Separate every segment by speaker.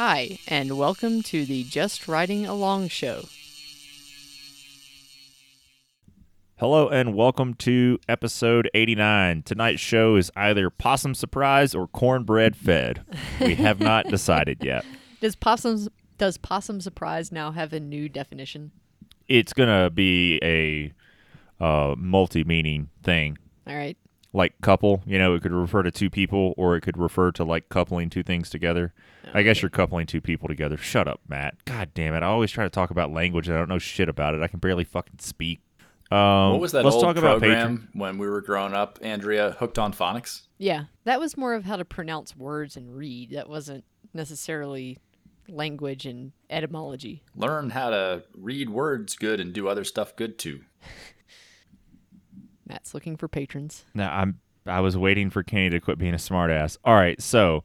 Speaker 1: Hi, and welcome to the Just Riding Along show.
Speaker 2: Hello and welcome to episode 89. Tonight's show is either possum surprise or cornbread fed. We have not decided yet.
Speaker 1: Does possum does possum surprise now have a new definition?
Speaker 2: It's going to be a uh, multi meaning thing.
Speaker 1: All right.
Speaker 2: Like couple, you know, it could refer to two people or it could refer to like coupling two things together. I guess you're coupling two people together. Shut up, Matt. God damn it. I always try to talk about language and I don't know shit about it. I can barely fucking speak. Um,
Speaker 3: What was that
Speaker 2: let's
Speaker 3: old
Speaker 2: talk about
Speaker 3: program when we were growing up, Andrea? Hooked on phonics?
Speaker 1: Yeah, that was more of how to pronounce words and read. That wasn't necessarily language and etymology.
Speaker 3: Learn how to read words good and do other stuff good too.
Speaker 1: Matt's looking for patrons.
Speaker 2: Now I'm I was waiting for Kenny to quit being a smartass. All right, so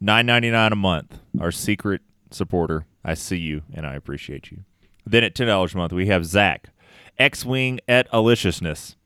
Speaker 2: nine ninety nine a month. Our secret supporter. I see you and I appreciate you. Then at ten dollars a month we have Zach, X Wing at Aliciousness,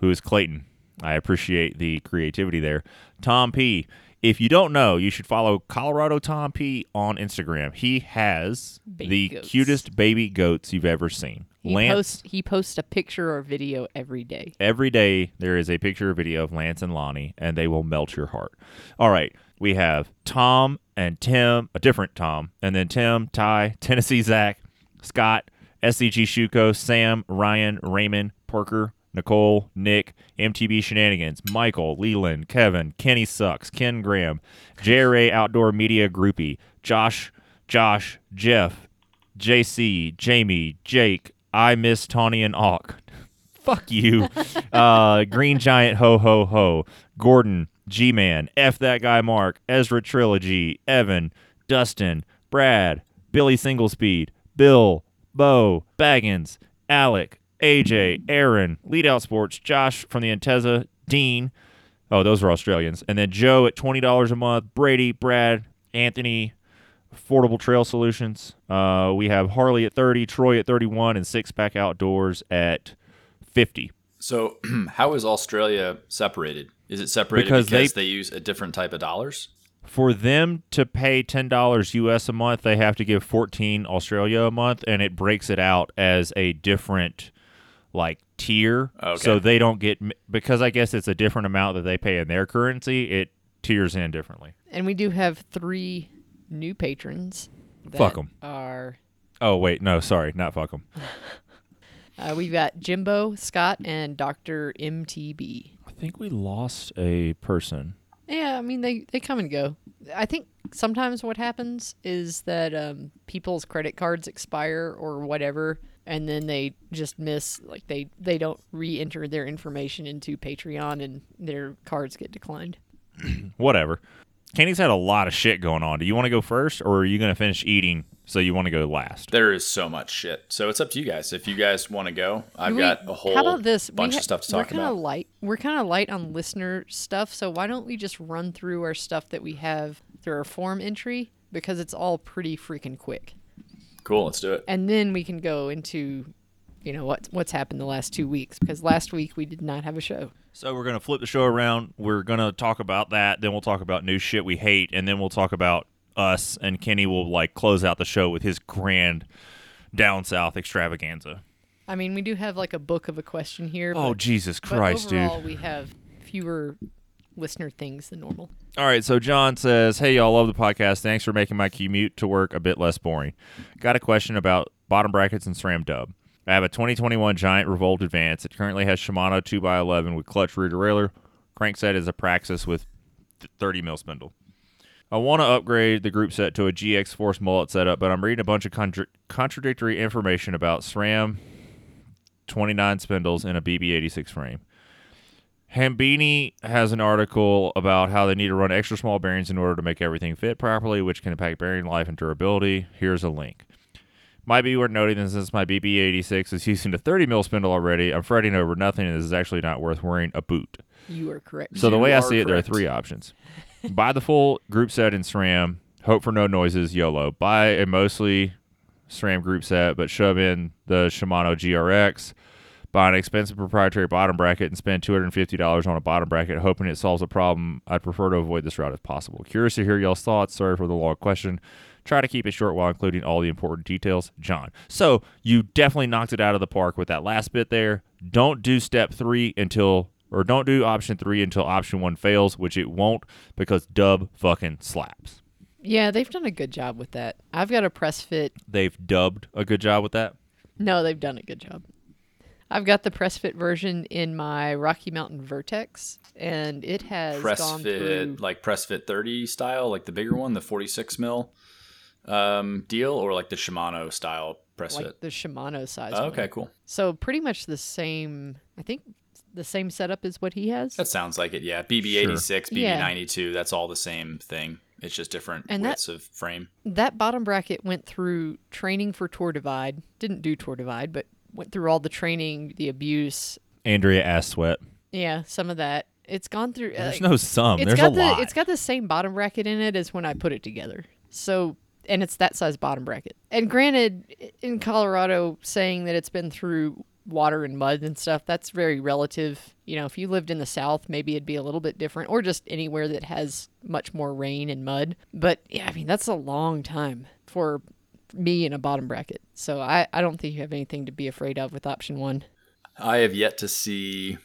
Speaker 2: who is Clayton. I appreciate the creativity there. Tom P. If you don't know, you should follow Colorado Tom P on Instagram. He has
Speaker 1: Baby
Speaker 2: the
Speaker 1: goats.
Speaker 2: cutest baby goats you've ever seen.
Speaker 1: He
Speaker 2: Lance
Speaker 1: posts he posts a picture or video every day.
Speaker 2: every day there is a picture or video of Lance and Lonnie, and they will melt your heart. All right, we have Tom and Tim, a different Tom, and then Tim, Ty, Tennessee Zach, Scott, SCG Shuko, Sam, Ryan, Raymond, Parker, Nicole, Nick, MTB Shenanigans, Michael, Leland, Kevin, Kenny Sucks, Ken Graham, JRA Outdoor Media Groupie, Josh, Josh, Jeff, JC, Jamie, Jake, I miss Tawny and Auk. Fuck you. uh, Green Giant, ho ho ho. Gordon, G Man, F that guy Mark, Ezra Trilogy, Evan, Dustin, Brad, Billy Singlespeed, Bill, Bo, Baggins, Alec, AJ, Aaron, Lead Out Sports, Josh from the Anteza, Dean. Oh, those are Australians. And then Joe at $20 a month, Brady, Brad, Anthony, Affordable Trail Solutions. Uh, we have Harley at 30, Troy at 31, and Six Pack Outdoors at 50.
Speaker 3: So, how is Australia separated? Is it separated
Speaker 2: Because
Speaker 3: because,
Speaker 2: they-
Speaker 3: they, use a different type of dollars?
Speaker 2: For them to pay $10 US a month, they have to give 14 Australia a month, and it breaks it out as a different like tier.
Speaker 3: Okay.
Speaker 2: So they don't get because I guess it's a different amount that they pay in their currency, it tiers in differently.
Speaker 1: And we do have three new patrons. That
Speaker 2: them.
Speaker 1: Are
Speaker 2: Oh, wait, no, sorry, not fuck them.
Speaker 1: uh, we've got Jimbo, Scott, and Doctor MTB.
Speaker 2: I think we lost a person.
Speaker 1: Yeah, I mean they they come and go. I think sometimes what happens is that um, people's credit cards expire or whatever, and then they just miss like they they don't re-enter their information into Patreon, and their cards get declined.
Speaker 2: Whatever. Kenny's had a lot of shit going on. Do you want to go first, or are you going to finish eating so you want to go last?
Speaker 3: There is so much shit. So it's up to you guys. If you guys want to go, I've
Speaker 1: We-
Speaker 3: got a whole
Speaker 1: How about this?
Speaker 3: bunch
Speaker 1: we
Speaker 3: of stuff to talk
Speaker 1: we're
Speaker 3: talk
Speaker 1: kinda
Speaker 3: about.
Speaker 1: Light. We're kind of light on listener stuff, so why don't we just run through our stuff that we have through our form entry because it's all pretty freaking quick,
Speaker 3: Cool, let's do it.
Speaker 1: and then we can go into, you know, what what's happened the last two weeks because last week we did not have a show.
Speaker 2: So we're going to flip the show around. We're going to talk about that. Then we'll talk about new shit we hate, and then we'll talk about us. And Kenny will like close out the show with his grand down south extravaganza.
Speaker 1: I mean, we do have like a book of a question here.
Speaker 2: Oh
Speaker 1: but,
Speaker 2: Jesus Christ, dude!
Speaker 1: overall, we have fewer listener things than normal.
Speaker 2: All right, so John says, "Hey y'all, love the podcast. Thanks for making my commute to work a bit less boring. Got a question about bottom brackets and SRAM dub. I have a 2021 Giant Revolt Advance. It currently has Shimano 2x11 with clutch rear derailleur. Crankset is a Praxis with 30 mil spindle. I want to upgrade the group set to a GX Force mullet setup, but I'm reading a bunch of contra- contradictory information about SRAM 29 spindles in a BB86 frame. Hambini has an article about how they need to run extra small bearings in order to make everything fit properly, which can impact bearing life and durability. Here's a link. Might be worth noting that since my BB86 is using a 30 mil spindle already, I'm fretting over nothing, and this is actually not worth wearing a boot.
Speaker 1: You are correct.
Speaker 2: So the
Speaker 3: You
Speaker 2: way I see it, there are three options: buy the full group set in SRAM, hope for no noises, YOLO. Buy a mostly SRAM group set, but shove in the Shimano GRX. buy an expensive proprietary bottom bracket and spend $250 on a bottom bracket hoping it solves a problem. I'd prefer to avoid this route if possible. Curious to hear y'all's thoughts. Sorry for the long question. Try to keep it short while including all the important details. John. So you definitely knocked it out of the park with that last bit there. Don't do step three until, or don't do option three until option one fails, which it won't because dub fucking slaps.
Speaker 1: Yeah, they've done a good job with that. I've got a press fit.
Speaker 2: They've dubbed a good job with that.
Speaker 1: No, they've done a good job. I've got the press fit version in my Rocky Mountain Vertex, and it has
Speaker 3: Press
Speaker 1: gone
Speaker 3: fit,
Speaker 1: through.
Speaker 3: like press fit 30 style, like the bigger one, the 46 mil um, deal, or like the Shimano style press
Speaker 1: Like
Speaker 3: fit.
Speaker 1: the Shimano size.
Speaker 3: Oh,
Speaker 1: one.
Speaker 3: okay, cool.
Speaker 1: So pretty much the same. I think the same setup is what he has.
Speaker 3: That sounds like it. Yeah, BB86,
Speaker 1: Yeah.
Speaker 3: BB92, that's all the same thing. It's just different
Speaker 1: And that-
Speaker 3: widths of frame.
Speaker 1: that bottom bracket went through training for Tour Divide. Didn't do Tour Divide, but went through all the training, the abuse.
Speaker 2: Andrea ass sweat.
Speaker 1: Yeah, some of that. It's gone through.
Speaker 2: There's
Speaker 1: like,
Speaker 2: no sum.
Speaker 1: it's
Speaker 2: There's
Speaker 1: got
Speaker 2: a
Speaker 1: the
Speaker 2: lot.
Speaker 1: it's got the same bottom bracket in it as when I put it together. So and it's that size bottom bracket. And granted, in Colorado, saying that it's been through water and mud and stuff, that's very relative. You know, if you lived in the South, maybe it'd be a little bit different, or just anywhere that has much more rain and mud. But yeah, I mean, that's a long time for me in a bottom bracket. So I, I don't think you have anything to be afraid of with option one.
Speaker 3: I have yet to see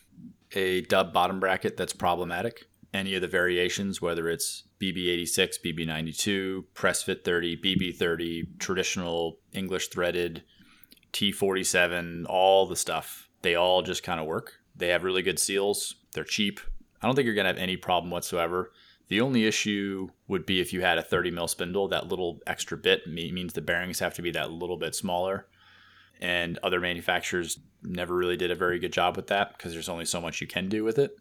Speaker 3: a dub bottom bracket that's problematic. Any of the variations, whether it's BB86, BB92, Press Fit 30, BB30, traditional English threaded, T47, all the stuff, they all just kind of work. They have really good seals. They're cheap. I don't think you're going to have any problem whatsoever. The only issue would be if you had a 30 mil spindle, that little extra bit means the bearings have to be that little bit smaller and other manufacturers never really did a very good job with that because there's only so much you can do with it.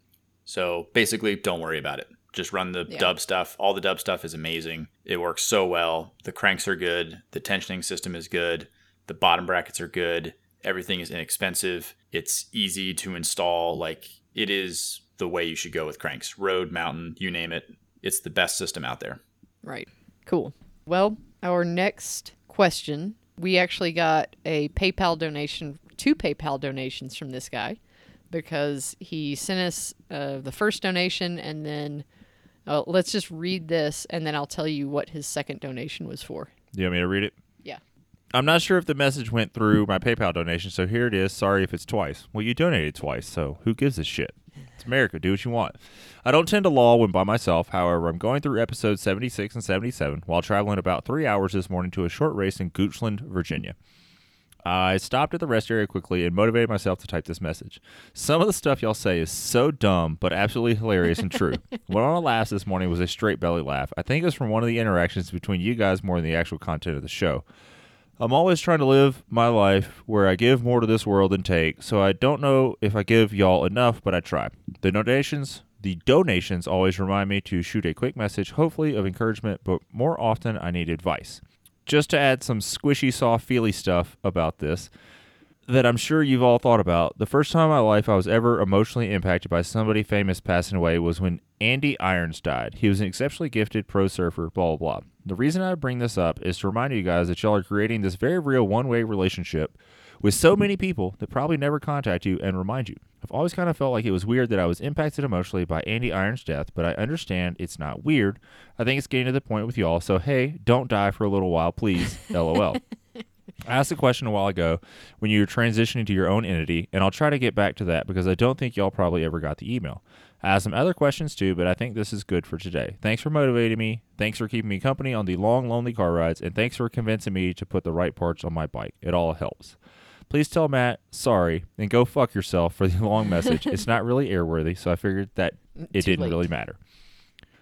Speaker 3: So basically, don't worry about it. Just run the
Speaker 1: Yeah.
Speaker 3: dub stuff. All the dub stuff is amazing. It works so well. The cranks are good. The tensioning system is good. The bottom brackets are good. Everything is inexpensive. It's easy to install. Like it is the way you should go with cranks. Road, mountain, you name it. It's the best system out there.
Speaker 1: Right. Cool. Well, our next question, we actually got a PayPal donation, two PayPal donations from this guy because he sent us uh, the first donation and then uh, let's just read this and then I'll tell you what his second donation was for.
Speaker 2: Do you want me to read it?
Speaker 1: Yeah.
Speaker 2: I'm not sure if the message went through my PayPal donation, so here it is. Sorry if it's twice. Well, you donated twice, so who gives a shit? It's America. Do what you want. I don't tend to law when by myself. However, I'm going through episodes 76 and 77 while traveling about three hours this morning to a short race in Goochland, Virginia. I stopped at the rest area quickly and motivated myself to type this message. Some of the stuff y'all say is so dumb, but absolutely hilarious and true. One of my laughs this morning was a straight belly laugh. I think it was from one of the interactions between you guys more than the actual content of the show. I'm always trying to live my life where I give more to this world than take, so I don't know if I give y'all enough, but I try. The donations, the donations always remind me to shoot a quick message, hopefully of encouragement, but more often I need advice. Just to add some squishy, soft, feely stuff about this that I'm sure you've all thought about. The first time in my life I was ever emotionally impacted by somebody famous passing away was when Andy Irons died. He was an exceptionally gifted pro surfer, blah, blah, blah. The reason I bring this up is to remind you guys that y'all are creating this very real one way relationship with so many people that probably never contact you and remind you. I've always kind of felt like it was weird that I was impacted emotionally by Andy Irons' death, but I understand it's not weird. I think it's getting to the point with y'all, so hey, don't die for a little while, please. LOL. I asked a question a while ago when you were transitioning to your own entity, and I'll try to get back to that because I don't think y'all probably ever got the email. I asked some other questions too, but I think this is good for today. Thanks for motivating me. Thanks for keeping me company on the long, lonely car rides, and thanks for convincing me to put the right parts on my bike. It all helps. Please tell Matt sorry and go fuck yourself for the long message. it's not really airworthy, so I figured that it
Speaker 1: Too
Speaker 2: didn't
Speaker 1: late.
Speaker 2: really matter.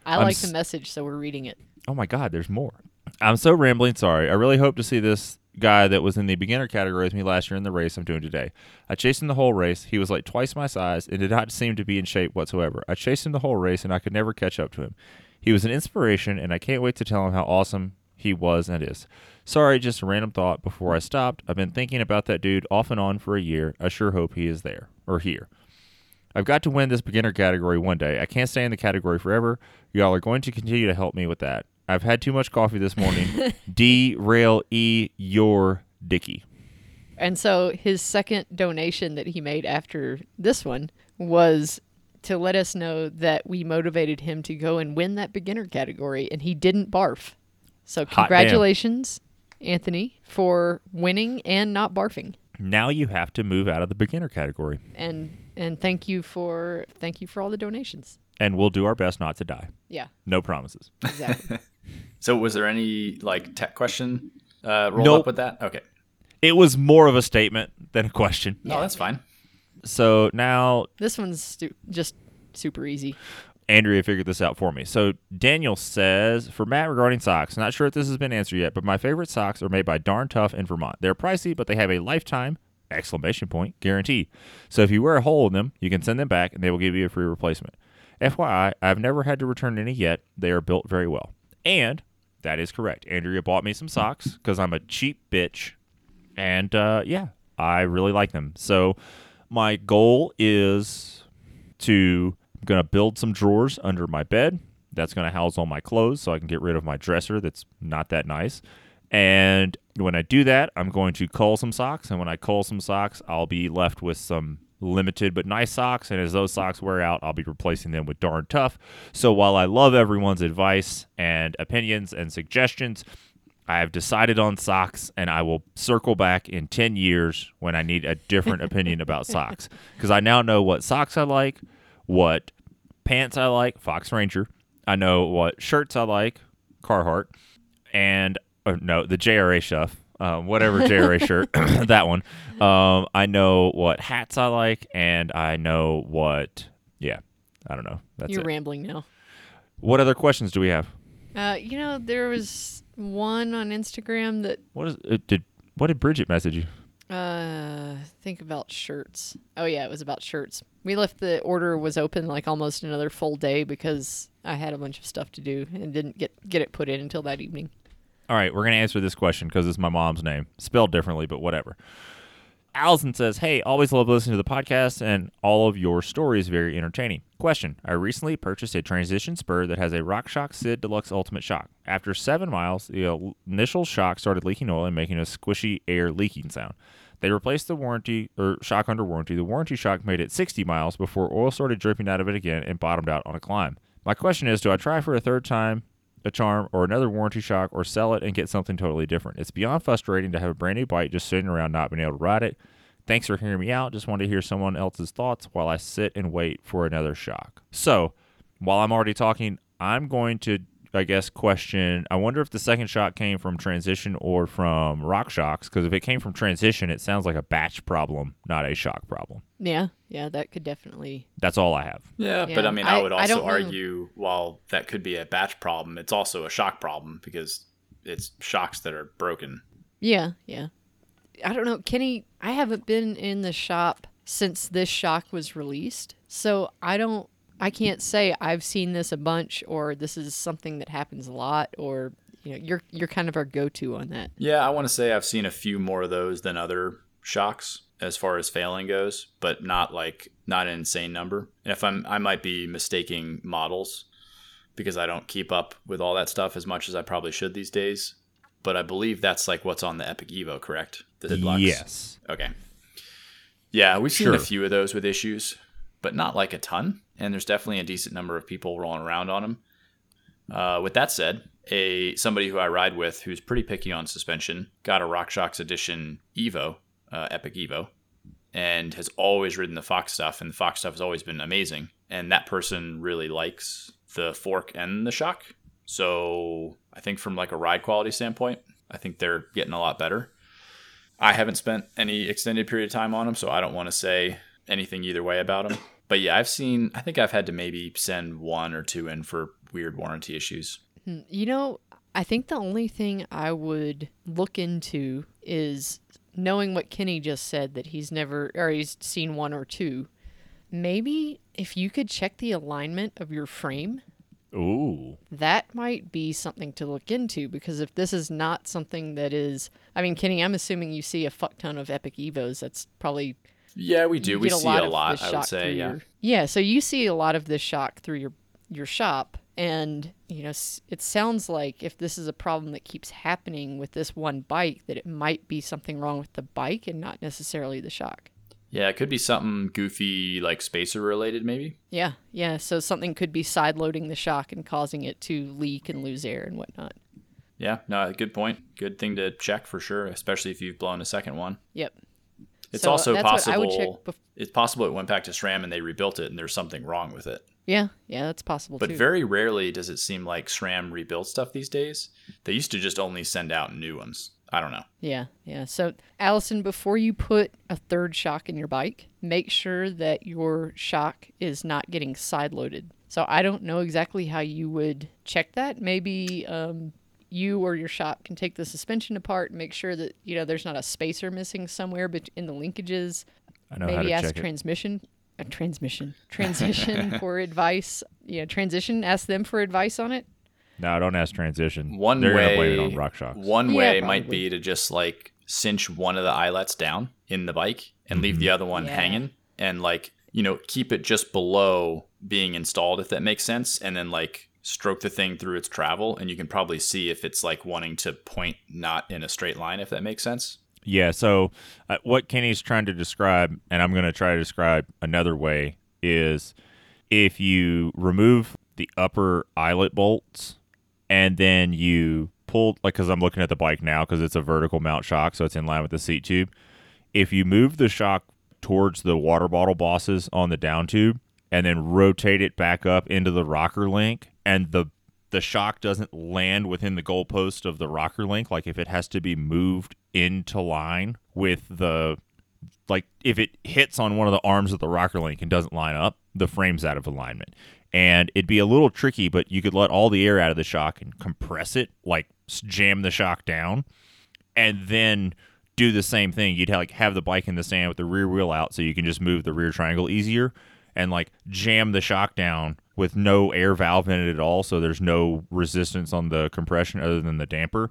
Speaker 1: I
Speaker 2: I'm
Speaker 1: like
Speaker 2: s-
Speaker 1: the message, so we're reading it.
Speaker 2: Oh my God, there's more. I'm so rambling. Sorry. I really hope to see this guy that was in the beginner category with me last year in the race I'm doing today. I chased him the whole race. He was like twice my size and did not seem to be in shape whatsoever. I chased him the whole race and I could never catch up to him. He was an inspiration and I can't wait to tell him how awesome he was and is. Sorry, just a random thought before I stopped. I've been thinking about that dude off and on for a year. I sure hope he is there or here. I've got to win this beginner category one day. I can't stay in the category forever. Y'all are going to continue to help me with that. I've had too much coffee this morning. D rail E your Dicky.
Speaker 1: And so his second donation that he made after this one was to let us know that we motivated him to go and win that beginner category, and he didn't barf. So congratulations, Anthony, for winning and not barfing.
Speaker 2: Now you have to move out of the beginner category,
Speaker 1: And and thank you for thank you for all the donations.
Speaker 2: and we'll do our best not to die.
Speaker 1: Yeah,
Speaker 2: No promises.
Speaker 1: exactly.
Speaker 3: So was there any like tech question uh, rolled
Speaker 2: Nope.
Speaker 3: up with that? Okay.
Speaker 2: It was more of a statement than a question.
Speaker 3: No, that's fine.
Speaker 2: So now
Speaker 1: this one's stu- just super easy.
Speaker 2: Andrea figured this out for me. So Daniel says, for Matt regarding socks, not sure if this has been answered yet, but my favorite socks are made by Darn Tough in Vermont. They're pricey, but they have a lifetime exclamation point guarantee. So if you wear a hole in them, you can send them back and they will give you a free replacement. FYI, I've never had to return any yet. They are built very well. And that is correct. Andrea bought me some socks because I'm a cheap bitch. And uh, yeah, I really like them. So my goal is to I'm gonna build some drawers under my bed. That's gonna house all my clothes, so I can get rid of my dresser that's not that nice. And when I do that, I'm going to cull some socks. And when I cull some socks, I'll be left with some limited but nice socks. And as those socks wear out, I'll be replacing them with darn tough. So while I love everyone's advice and opinions and suggestions, I have decided on socks, and I will circle back in 10 years when I need a different opinion about socks. Because I now know what socks I like, what pants I like, Fox Ranger. I know what shirts I like, Carhartt, and uh, no, the JRA stuff, um, whatever JRA shirt, that one. Um, I know what hats I like, and I know what, yeah, I don't know. That's
Speaker 1: You're
Speaker 2: it.
Speaker 1: rambling now.
Speaker 2: what other questions do we have?
Speaker 1: Uh, you know, there was one on Instagram that
Speaker 2: What is it? Did what did Bridget message you?
Speaker 1: Uh think about shirts. Oh yeah, it was about shirts. We left the order was open like almost another full day because I had a bunch of stuff to do and didn't get get it put in until that evening.
Speaker 2: All right, we're to answer this question because it's my mom's name, spelled differently, but whatever. Allison says, Hey, always love listening to the podcast and all of your stories very entertaining. Question I recently purchased a transition spur that has a RockShox Sid Deluxe Ultimate Shock. After seven miles, the initial shock started leaking oil and making a squishy air leaking sound. They replaced the warranty or shock under warranty. The warranty shock made it 60 miles before oil started dripping out of it again and bottomed out on a climb. My question is do I try for a third time a charm or another warranty shock or sell it and get something totally different. It's beyond frustrating to have a brand new bike just sitting around not being able to ride it. Thanks for hearing me out. Just wanted to hear someone else's thoughts while I sit and wait for another shock. So, while I'm already talking, I'm going to, I guess, question. I wonder if the second shot came from transition or from RockShox. Because if it came from transition, it sounds like a batch problem, not a shock problem.
Speaker 1: Yeah, yeah, that could definitely.
Speaker 2: That's all I have.
Speaker 3: Yeah,
Speaker 1: Yeah,
Speaker 3: but I mean, I,
Speaker 1: I-
Speaker 3: would also
Speaker 1: don't know.
Speaker 3: argue while that could be a batch problem, it's also a shock problem because it's shocks that are broken.
Speaker 1: Yeah, yeah. I don't know, Kenny. I haven't been in the shop since this shock was released, so I don't. I can't say I've seen this a bunch, or this is something that happens a lot, or you know, you're you're kind of our go-to on that.
Speaker 3: Yeah, I want to say I've seen a few more of those than other shocks as far as failing goes, but not like not an insane number. And if I'm I might be mistaking models because I don't keep up with all that stuff as much as I probably should these days. But I believe that's like what's on the Epic Evo, correct? The deluxe.
Speaker 2: Yes.
Speaker 3: Okay. Yeah, we've seen
Speaker 2: Sure.
Speaker 3: a few of those with issues, but not like a ton. And there's definitely a decent number of people rolling around on them. Uh, with that said, a somebody who I ride with who's pretty picky on suspension got a RockShox Edition Evo, uh, Epic Evo, and has always ridden the Fox stuff, and the Fox stuff has always been amazing. And that person really likes the fork and the shock. So I think from like a ride quality standpoint, I think they're getting a lot better. I haven't spent any extended period of time on them, so I don't want to say anything either way about them. But yeah, I've seen. I think I've had to maybe send one or two in for weird warranty issues.
Speaker 1: Hmm, You know, I think the only thing I would look into is knowing what Kenny just said that he's never or he's seen one or two. Maybe if you could check the alignment of your frame,
Speaker 2: Ooh.
Speaker 1: that might be something to look into because if this is not something that is I mean, Kenny, I'm assuming you see a fuck ton of Epic Evos. That's probably
Speaker 3: Yeah, we do. We
Speaker 1: get
Speaker 3: see a lot. I would say. Yeah.
Speaker 1: your- yeah, so you see a lot of this shock through your your shop And, you know, it sounds like if this is a problem that keeps happening with this one bike, that it might be something wrong with the bike and not necessarily the shock.
Speaker 3: Yeah, it could be something goofy, like spacer related, maybe.
Speaker 1: Yeah, yeah. So something could be side loading the shock and causing it to leak and lose air and whatnot.
Speaker 3: Yeah, no, good point. Good thing to check for sure, especially if you've blown a second one.
Speaker 1: Yep.
Speaker 3: It's
Speaker 1: So
Speaker 3: also possible.
Speaker 1: bef-
Speaker 3: it's possible it went back to SRAM and they rebuilt it, and there's something wrong with it.
Speaker 1: Yeah, yeah, that's possible
Speaker 3: But
Speaker 1: too.
Speaker 3: very rarely does it seem like SRAM rebuild stuff these days. They used to just only send out new ones. I don't know.
Speaker 1: Yeah, yeah. So, Allison, before you put a third shock in your bike, make sure that your shock is not getting side loaded. So, I don't know exactly how you would check that. Maybe um, you or your shop can take the suspension apart and make sure that you know there's not a spacer missing somewhere bet- in the linkages.
Speaker 2: I know how
Speaker 1: Maybe
Speaker 2: to
Speaker 1: ask
Speaker 2: check it.
Speaker 1: transmission. A transmission transition for advice. Yeah, transition. Ask them for advice on it.
Speaker 2: No, don't ask transition.
Speaker 3: One
Speaker 2: They're
Speaker 3: way,
Speaker 2: gonna blame it on RockShox.
Speaker 3: One
Speaker 1: Yeah,
Speaker 3: way might be to just like cinch one of the eyelets down in the bike and leave the mm-hmm. other one
Speaker 1: Yeah.
Speaker 3: hanging, and like you know keep it just below being installed, if that makes sense, and then like stroke the thing through its travel, and you can probably see if it's like wanting to point not in a straight line, if that makes sense.
Speaker 2: Yeah. So uh, what Kenny's trying to describe, and I'm going to try to describe another way, is if you remove the upper eyelet bolts and then you pull, like, because I'm looking at the bike now because it's a vertical mount shock, so it's in line with the seat tube. If you move the shock towards the water bottle bosses on the down tube and then rotate it back up into the rocker link, and the the shock doesn't land within the goalpost of the rocker link, like if it has to be moved into line with the like if it hits on one of the arms of the rocker link and doesn't line up, the frame's out of alignment. And it'd be a little tricky, but you could let all the air out of the shock and compress it, like jam the shock down, and then do the same thing. You'd have, like have the bike in the sand with the rear wheel out, so you can just move the rear triangle easier, and like jam the shock down with no air valve in it at all, so there's no resistance on the compression other than the damper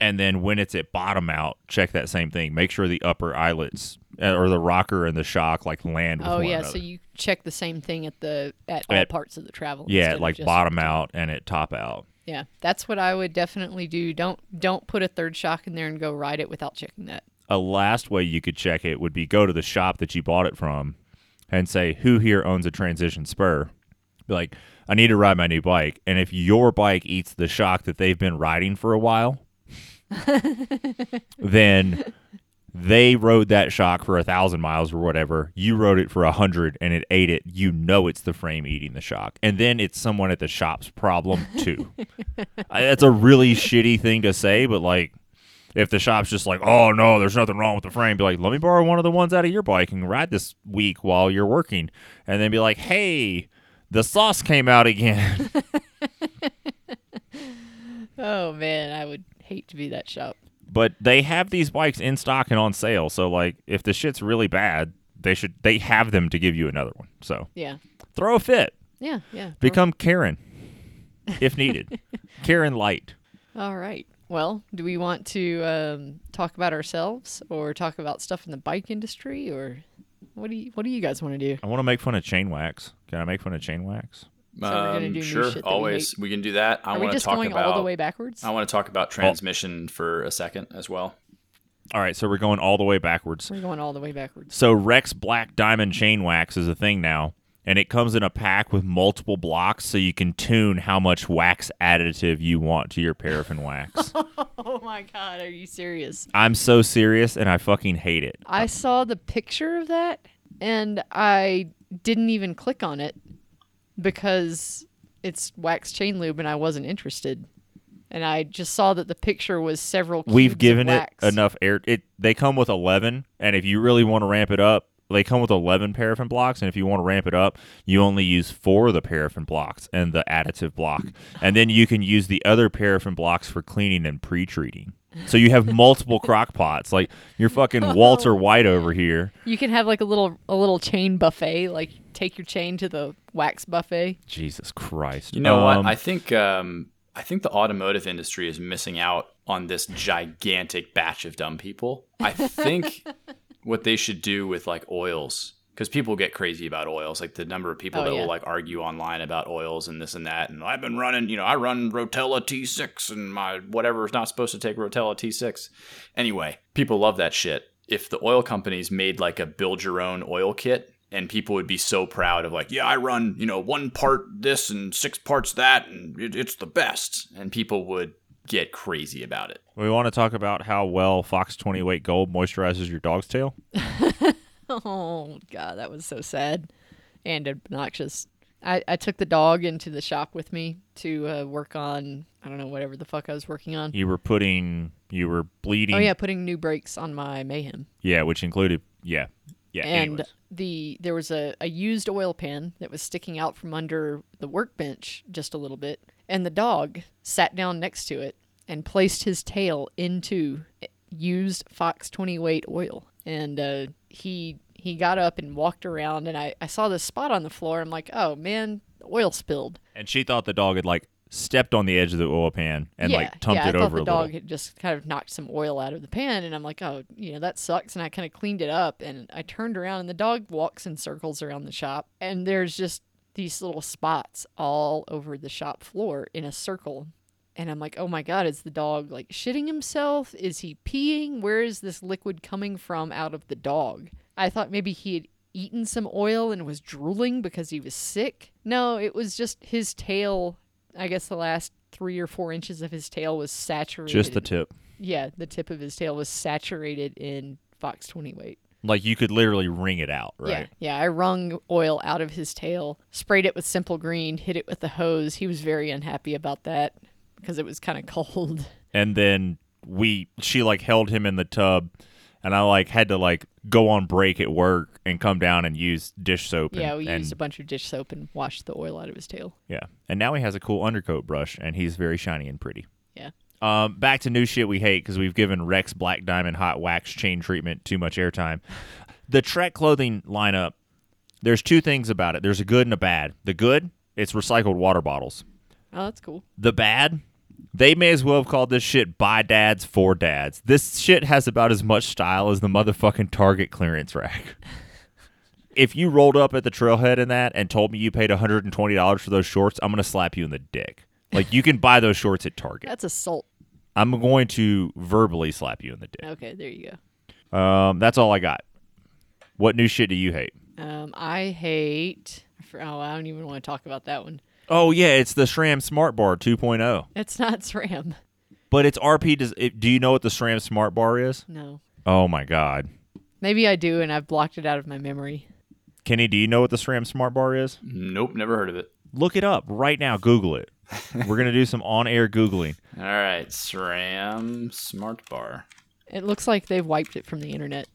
Speaker 2: and then when it's at bottom out, check that same thing. Make sure the upper eyelets uh, or the rocker and the shock like land. With
Speaker 1: Oh
Speaker 2: one
Speaker 1: yeah,
Speaker 2: another.
Speaker 1: so you check the same thing at the at all
Speaker 2: At-
Speaker 1: parts of the travel.
Speaker 2: yeah, like bottom out and at top out.
Speaker 1: Yeah, that's what I would definitely do. Don't don't put a third shock in there and go ride it without checking that.
Speaker 2: A last way you could check it would be go to the shop that you bought it from, and say who here owns a transition spur. Be like, I need to ride my new bike, and if your bike eats the shock that they've been riding for a while, then they rode that shock for a thousand miles or whatever. You rode it for a hundred and it ate it. You know it's the frame eating the shock, and then it's someone at the shop's problem too. I, that's a really shitty thing to say, but like. If the shop's just like, oh no, there's nothing wrong with the frame, be like, let me borrow one of the ones out of your bike and ride this week while you're working, and then be like, hey, the sauce came out again.
Speaker 1: Oh man, I would hate to be that shop.
Speaker 2: but they have these bikes in stock and on sale. So like if the shit's really bad, they should they have them to give you another one. So
Speaker 1: Yeah,
Speaker 2: throw a fit.
Speaker 1: yeah, yeah.
Speaker 2: Become Karen if needed. Karen Light.
Speaker 1: All right. Well, do we want to um, talk about ourselves or talk about stuff in the bike industry or what do you what do you guys want to do?
Speaker 2: I want to make fun of chain wax. Can I make fun of chain wax?
Speaker 1: So we're gonna do
Speaker 3: Um, sure,
Speaker 1: shit that we
Speaker 3: always we, can do that. I
Speaker 1: Are we
Speaker 3: want to
Speaker 1: just
Speaker 3: talk
Speaker 1: going
Speaker 3: about
Speaker 1: all the way backwards?
Speaker 3: I want to talk about transmission for a second as well.
Speaker 2: All right, so we're going all the way backwards.
Speaker 1: We're going all the way backwards.
Speaker 2: So Rex Black Diamond Chain Wax is a thing now, and it comes in a pack with multiple blocks, so you can tune how much wax additive you want to your paraffin wax.
Speaker 1: Oh my god, are you serious?
Speaker 2: I'm so serious, and I fucking hate it.
Speaker 1: I saw the picture of that and I didn't even click on it because it's wax chain lube and I wasn't interested. And I just saw that the picture was several cubes
Speaker 2: We've given it enough air. It they come with 11, and if you really want to ramp it up, they come with 11 paraffin blocks, and if you want to ramp it up, you only use four of the paraffin blocks and the additive block, and then you can use the other paraffin blocks for cleaning and pre-treating. So you have multiple crock pots, like you're fucking Walter White over here.
Speaker 1: You can have like a little a little chain buffet, like take your chain to the wax buffet.
Speaker 2: Jesus Christ!
Speaker 3: You know
Speaker 2: Um,
Speaker 3: what? I think um, I think the automotive industry is missing out on this gigantic batch of dumb people. I think what they should do with like oils because people get crazy about oils. Like the number of people
Speaker 1: Oh,
Speaker 3: that
Speaker 1: yeah.
Speaker 3: will like argue online about oils and this and that. And I've been running, you know, I run Rotella T6 and my whatever is not supposed to take Rotella T6. Anyway, people love that shit. If the oil companies made like a build your own oil kit, and people would be so proud of like, yeah, I run, you know, one part this and six parts that, and it, it's the best. And people would get crazy about it.
Speaker 2: We want to talk about how well Fox 20 weight gold moisturizes your dog's tail.
Speaker 1: Oh god, that was so sad and obnoxious. I, I took the dog into the shop with me to uh, work on I don't know whatever the fuck I was working on.
Speaker 2: You were putting, you were bleeding.
Speaker 1: Oh yeah, putting new brakes on my Mayhem.
Speaker 2: Yeah, which included, yeah. Yeah.
Speaker 1: and
Speaker 2: anyways.
Speaker 1: the there was a, a used oil pan that was sticking out from under the workbench just a little bit and the dog sat down next to it and placed his tail into used fox 20 weight oil and uh, he he got up and walked around and I, I saw this spot on the floor i'm like oh man the oil spilled
Speaker 2: And she thought the dog had like stepped on the edge of the oil pan and
Speaker 1: yeah,
Speaker 2: like tumped
Speaker 1: yeah,
Speaker 2: it
Speaker 1: I thought
Speaker 2: over
Speaker 1: the
Speaker 2: a
Speaker 1: dog
Speaker 2: little.
Speaker 1: had just kind of knocked some oil out of the pan, and I'm like, oh, you know, that sucks. And I kind of cleaned it up, and I turned around, and the dog walks in circles around the shop, and there's just these little spots all over the shop floor in a circle. And I'm like, oh my god, is the dog like shitting himself? Is he peeing? Where is this liquid coming from out of the dog? I thought maybe he had eaten some oil and was drooling because he was sick. No, it was just his tail. I guess the last three or four inches of his tail was saturated.
Speaker 2: Just the tip.
Speaker 1: yeah, the tip of his tail was saturated in Fox 20 weight.
Speaker 2: Like you could literally wring it out, right?
Speaker 1: Yeah, yeah. I wrung oil out of his tail, sprayed it with Simple Green, hit it with the hose. He was very unhappy about that because it was kind of cold.
Speaker 2: and then we she like held him in the tub and I like had to like go on break at work and come down and use dish soap.
Speaker 1: yeah,
Speaker 2: and,
Speaker 1: we
Speaker 2: and,
Speaker 1: used a bunch of dish soap and washed the oil out of his tail.
Speaker 2: yeah, and now he has a cool undercoat brush and he's very shiny and pretty.
Speaker 1: Yeah.
Speaker 2: Um, back to new shit we hate because we've given Rex Black Diamond Hot Wax Chain Treatment too much airtime. The Trek clothing lineup, there's two things about it. There's a good and a bad. The good, it's recycled water bottles.
Speaker 1: Oh, that's cool.
Speaker 2: The bad, they may as well have called this shit by dads for dads. This shit has about as much style as the motherfucking Target clearance rack. if you rolled up at the trailhead in that and told me you paid $120 for those shorts, I'm going to slap you in the dick. Like you can buy those shorts at Target.
Speaker 1: That's assault.
Speaker 2: I'm going to verbally slap you in the dick.
Speaker 1: Okay, there you go.
Speaker 2: Um, that's all I got. What new shit do you hate?
Speaker 1: Um, I hate. Oh, I don't even want to talk about that one.
Speaker 2: Oh yeah, it's the SRAM Smart Bar 2.0.
Speaker 1: It's not SRAM.
Speaker 2: But it's RP. Does it, do you know what the SRAM Smart Bar is?
Speaker 1: No.
Speaker 2: Oh my god,
Speaker 1: Maybe I do, and I've blocked it out of my memory.
Speaker 2: Kenny, do you know what the SRAM Smart Bar is?
Speaker 3: Nope, never heard of it.
Speaker 2: Look it up right now. Google it. We're gonna do some on-air googling.
Speaker 3: All right, SRAM Smart Bar.
Speaker 1: It looks like they've wiped it from the internet.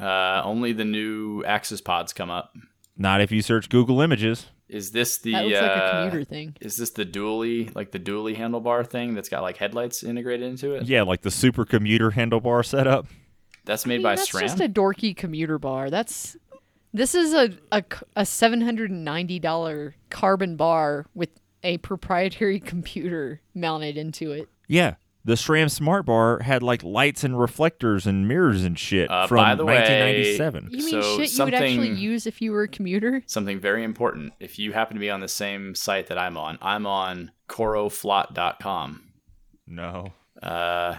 Speaker 3: Uh, only the new AXS pods come up.
Speaker 2: Not if you search Google Images.
Speaker 3: Is this the
Speaker 1: That looks like a
Speaker 3: uh,
Speaker 1: commuter thing.
Speaker 3: Is this the dually like the dually handlebar thing that's got like headlights integrated into it?
Speaker 2: Yeah, like the super commuter handlebar setup.
Speaker 3: That's
Speaker 1: I
Speaker 3: made
Speaker 1: mean,
Speaker 3: by
Speaker 1: that's
Speaker 3: SRAM.
Speaker 1: just a dorky commuter bar. That's this is a, a, a $790 carbon bar with a proprietary computer mounted into it.
Speaker 2: Yeah, the SRAM Smart Bar had like lights and reflectors and mirrors and shit
Speaker 3: Uh,
Speaker 2: from
Speaker 3: by the way-
Speaker 2: 1997.
Speaker 1: You mean
Speaker 3: So
Speaker 1: shit you would actually use if you were a commuter?
Speaker 3: Something very important. If you happen to be on the same site that I'm on, I'm on coroflot.com.
Speaker 2: no.
Speaker 3: Uh,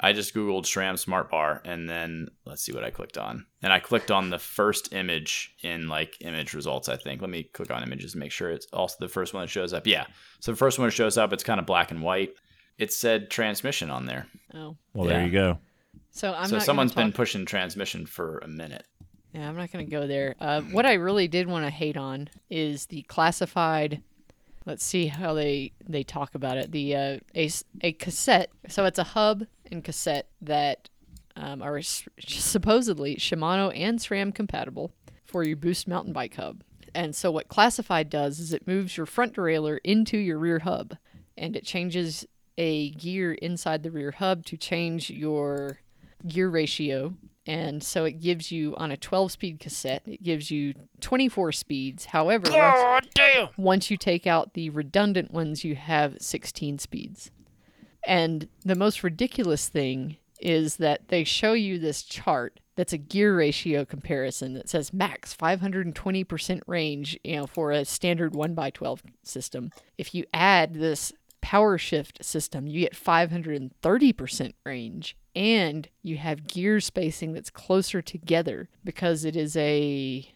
Speaker 3: I just googled SRAM Smart Bar and then let's see what I clicked on. And I clicked on the first image in like image results, I think. Let me click on images and make sure it's also the first one that shows up. Yeah. So the first one that shows up, it's kind of black and white. It said transmission on there.
Speaker 1: Oh,
Speaker 2: Well, there you go.
Speaker 1: so I'm
Speaker 3: so
Speaker 1: not.
Speaker 3: someone's
Speaker 1: gonna
Speaker 3: been pushing transmission for a minute.
Speaker 1: Yeah, I'm not going to go there. Uh, what I really did want to hate on is the classified. Let's see how they they talk about it. The uh, a a cassette. So it's a hub and cassette that um, are supposedly Shimano and SRAM compatible for your Boost mountain bike hub. And so what classified does is it moves your front derailleur into your rear hub, and it changes a gear inside the rear hub to change your gear ratio. And so it gives you on a 12 speed cassette, it gives you 24 speeds. However, once,
Speaker 2: damn.
Speaker 1: once you take out the redundant ones, you have 16 speeds. And the most ridiculous thing is that they show you this chart that's a gear ratio comparison that says max 520% range, you know, for a standard 1x12 system. If you add this power shift system, you get 530% range and you have gear spacing that's closer together because it is a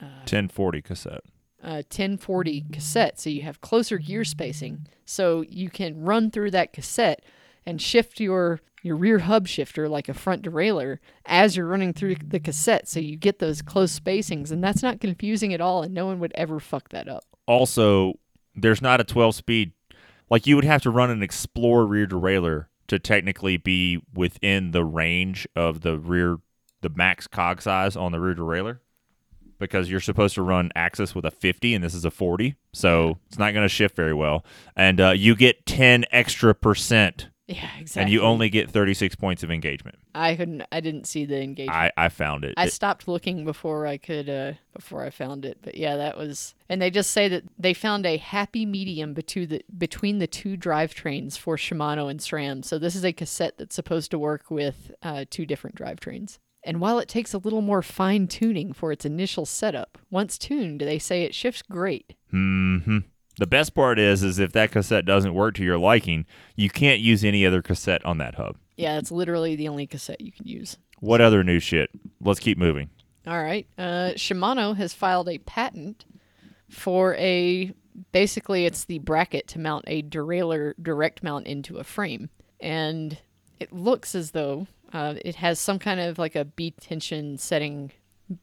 Speaker 2: 1040 cassette.
Speaker 1: uh, 1040 cassette, so you have closer gear spacing. So you can run through that cassette and shift your your rear hub shifter like a front derailleur as you're running through the cassette, so you get those close spacings, and that's not confusing at all, and no one would ever fuck that up.
Speaker 2: Also, there's not a 12 speed. Like you would have to run an XPLR rear derailleur to technically be within the range of the rear, the max cog size on the rear derailleur. Because you're supposed to run AXS with a 50 and this is a 40, so it's not going to shift very well. And uh, you get 10 extra percent,
Speaker 1: Yeah, exactly.
Speaker 2: and you only get 36 points of engagement.
Speaker 1: I couldn't. I didn't see the engagement.
Speaker 2: I, I found it.
Speaker 1: I
Speaker 2: It-
Speaker 1: stopped looking before I could uh before I found it. But yeah, that was and they just say that they found a happy medium between the between the two drivetrains for Shimano and SRAM. So this is a cassette that's supposed to work with uh, two different drivetrains. And while it takes a little more fine tuning for its initial setup, once tuned, they say it shifts great.
Speaker 2: hmm The best part is, is if that cassette doesn't work to your liking, you can't use any other cassette on that hub.
Speaker 1: Yeah, it's literally the only cassette you can use.
Speaker 2: What other new shit? Let's keep moving.
Speaker 1: All right. Uh, Shimano has filed a patent for a basically it's the bracket to mount a derailleur direct mount into a frame, and it looks as though uh, it has some kind of like a B tension setting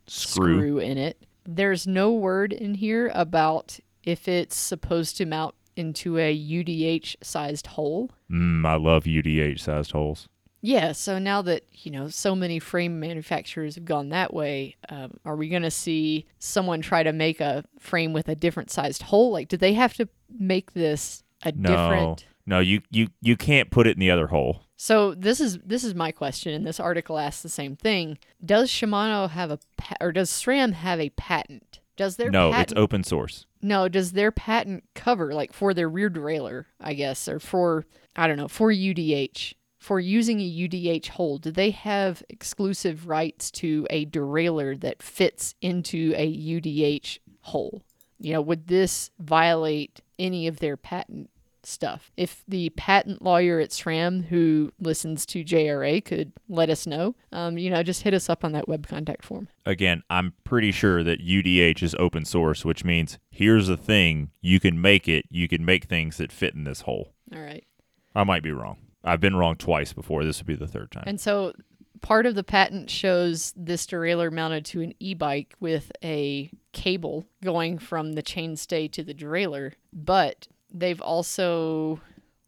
Speaker 2: Screw.
Speaker 1: screw in it. There's no word in here about if it's supposed to mount into a UDH sized hole.
Speaker 2: Mm, I love UDH sized holes.
Speaker 1: Yeah, so now that, you know, so many frame manufacturers have gone that way, um, are we going to see someone try to make a frame with a different sized hole? Like, do they have to make this a
Speaker 2: No,
Speaker 1: different?
Speaker 2: no, you, you you can't put it in the other hole.
Speaker 1: So this is this is my question, and this article asks the same thing. Does Shimano have a pa- or does SRAM have a patent? Does their
Speaker 2: no,
Speaker 1: patent
Speaker 2: it's open source.
Speaker 1: No, does their patent cover like for their rear derailleur, I guess, or for I don't know, for UDH, for using a UDH hole, do they have exclusive rights to a derailleur that fits into a UDH hole? You know, would this violate any of their patent stuff? If the patent lawyer at SRAM who listens to JRA could let us know, um, you know, just hit us up on that web contact form.
Speaker 2: Again, I'm pretty sure that UDH is open source, which means here's the thing: you can make it. You can make things that fit in this hole.
Speaker 1: All right.
Speaker 2: I might be wrong. I've been wrong twice before. This would be the third time.
Speaker 1: And so part of the patent shows this derailleur mounted to an e-bike with a cable going from the chainstay to the derailleur, but they've also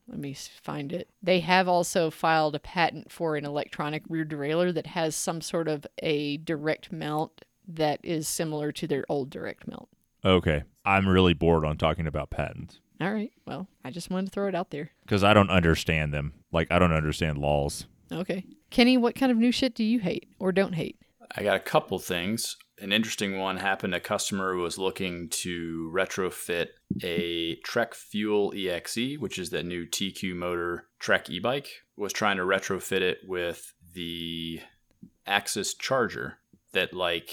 Speaker 1: let me find it. They have also filed a patent for an electronic rear derailleur that has some sort of a direct mount that is similar to their old direct mount.
Speaker 2: okay, I'm really bored on talking about patents
Speaker 1: All right. Well, I just wanted to throw it out there.
Speaker 2: because I don't understand them. Like I don't understand laws.
Speaker 1: Okay. Kenny, what kind of new shit do you hate or don't hate?
Speaker 3: I got a couple things. An interesting one happened. A customer was looking to retrofit a Trek Fuel EXE, which is that new TQ motor Trek e-bike. Was trying to retrofit it with the AXS charger that like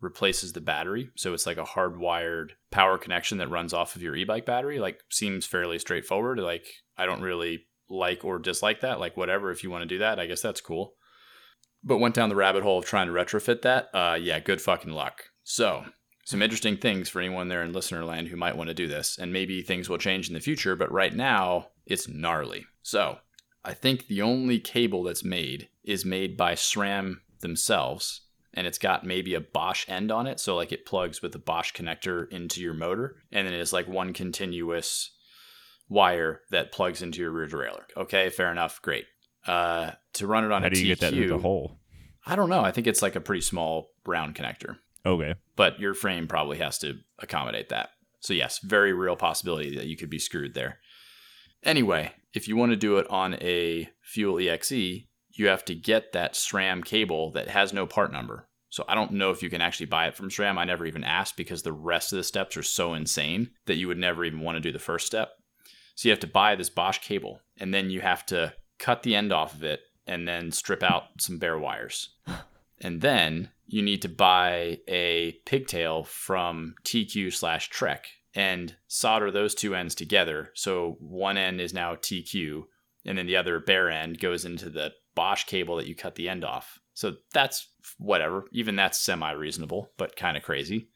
Speaker 3: replaces the battery. So it's like a hardwired power connection that runs off of your e-bike battery. Like seems fairly straightforward. Like I don't really like or dislike that. Like whatever, if you want to do that, I guess that's cool but went down the rabbit hole of trying to retrofit that. Uh, yeah, good fucking luck. So, some interesting things for anyone there in listener land who might want to do this, and maybe things will change in the future, but right now, it's gnarly. So, I think the only cable that's made is made by SRAM themselves, and it's got maybe a Bosch end on it, so like it plugs with the Bosch connector into your motor, and then it's like one continuous wire that plugs into your rear derailleur. Okay, fair enough, great. Uh, to run it on
Speaker 2: How
Speaker 3: a
Speaker 2: do you get that
Speaker 3: TQ,
Speaker 2: through the hole?
Speaker 3: I don't know. I think it's like a pretty small round connector,
Speaker 2: Okay.
Speaker 3: but your frame probably has to accommodate that. So, yes, very real possibility that you could be screwed there. Anyway, if you want to do it on a Fuel EXE, you have to get that SRAM cable that has no part number. So, I don't know if you can actually buy it from SRAM. I never even asked because the rest of the steps are so insane that you would never even want to do the first step. So, you have to buy this Bosch cable and then you have to cut the end off of it and then strip out some bare wires And then you need to buy a pigtail from TQ slash Trek and solder those two ends together. So one end is now TQ, and then the other bare end goes into the Bosch cable that you cut the end off. So that's whatever. Even that's semi reasonable, but kind of crazy.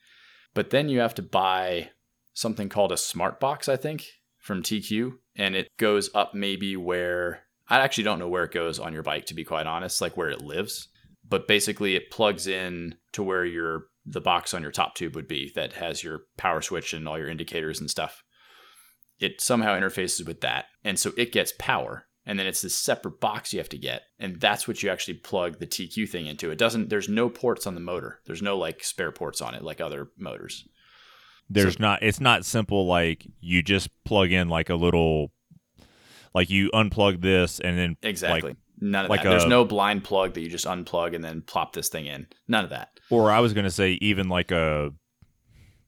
Speaker 3: But then you have to buy something called a smart box, I think, from TQ, and it goes up maybe where I actually don't know where it goes on your bike to be quite honest, like where it lives. But basically it plugs in to where your the box on your top tube would be that has your power switch and all your indicators and stuff. It somehow interfaces with that. And so it gets power. And then it's this separate box you have to get. And that's what you actually plug the TQ thing into. It doesn't, there's no ports on the motor. There's no like spare ports on it like other motors.
Speaker 2: There's so, not. It's not simple. Like you just plug in like a little, like you unplug this and then
Speaker 3: exactly.
Speaker 2: Like,
Speaker 3: None of like that. A, There's no blind plug that you just unplug and then plop this thing in. None of that.
Speaker 2: Or I was gonna say even like a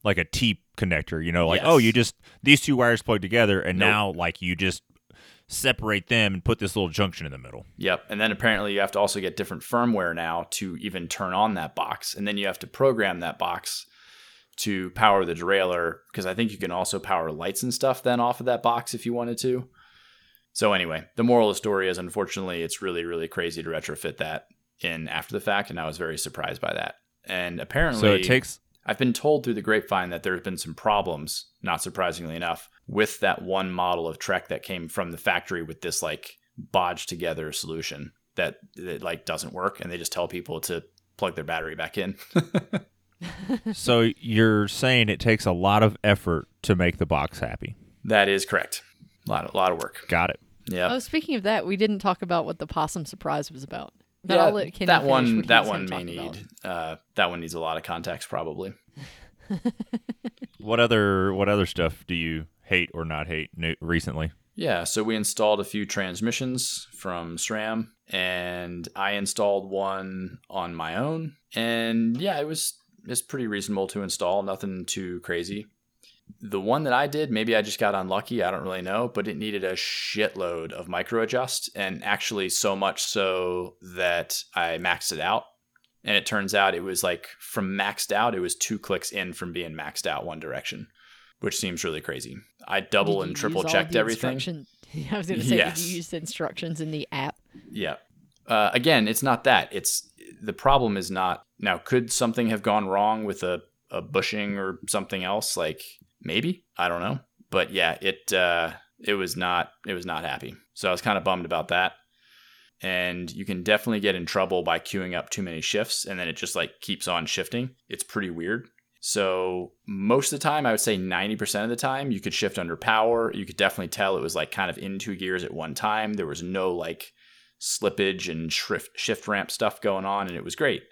Speaker 2: like a T connector. You know, like oh, yes. oh, you just these two wires plug together, and nope. now like you just separate them and put this little junction in the middle.
Speaker 3: Yep. And then apparently you have to also get different firmware now to even turn on that box, and then you have to program that box to power the derailleur because I think you can also power lights and stuff then off of that box if you wanted to. So anyway, the moral of the story is unfortunately it's really really crazy to retrofit that in after the fact and I was very surprised by that. And apparently
Speaker 2: So it takes
Speaker 3: I've been told through the grapevine that there have been some problems, not surprisingly enough, with that one model of Trek that came from the factory with this like bodged together solution that, that like doesn't work and they just tell people to plug their battery back in.
Speaker 2: so you're saying it takes a lot of effort to make the box happy.
Speaker 3: That is correct. A lot, of, a lot of work.
Speaker 2: Got it.
Speaker 3: Yeah.
Speaker 1: Oh, speaking of that, we didn't talk about what the possum surprise was about.
Speaker 3: But yeah, that one. That one may need. Uh, that one needs a lot of context, probably.
Speaker 2: what other What other stuff do you hate or not hate recently?
Speaker 3: Yeah, so we installed a few transmissions from SRAM, and I installed one on my own, and yeah, it was it's pretty reasonable to install. Nothing too crazy. The one that I did, maybe I just got unlucky. I don't really know, but it needed a shitload of micro adjust, and actually so much so that I maxed it out. And it turns out it was like from maxed out, it was two clicks in from being maxed out one direction, which seems really crazy. I double and triple checked everything.
Speaker 1: I was going to say, yes. did you use the instructions in the app?
Speaker 3: Yeah. Uh, again, it's not that. It's the problem is not now. Could something have gone wrong with a a bushing or something else? Like maybe I don't know, but yeah, it uh, it was not it was not happy. So I was kind of bummed about that. And you can definitely get in trouble by queuing up too many shifts, and then it just like keeps on shifting. It's pretty weird. So most of the time, I would say 90% of the time, you could shift under power. You could definitely tell it was like kind of in two gears at one time. There was no like slippage and shift, shift ramp stuff going on, and it was great.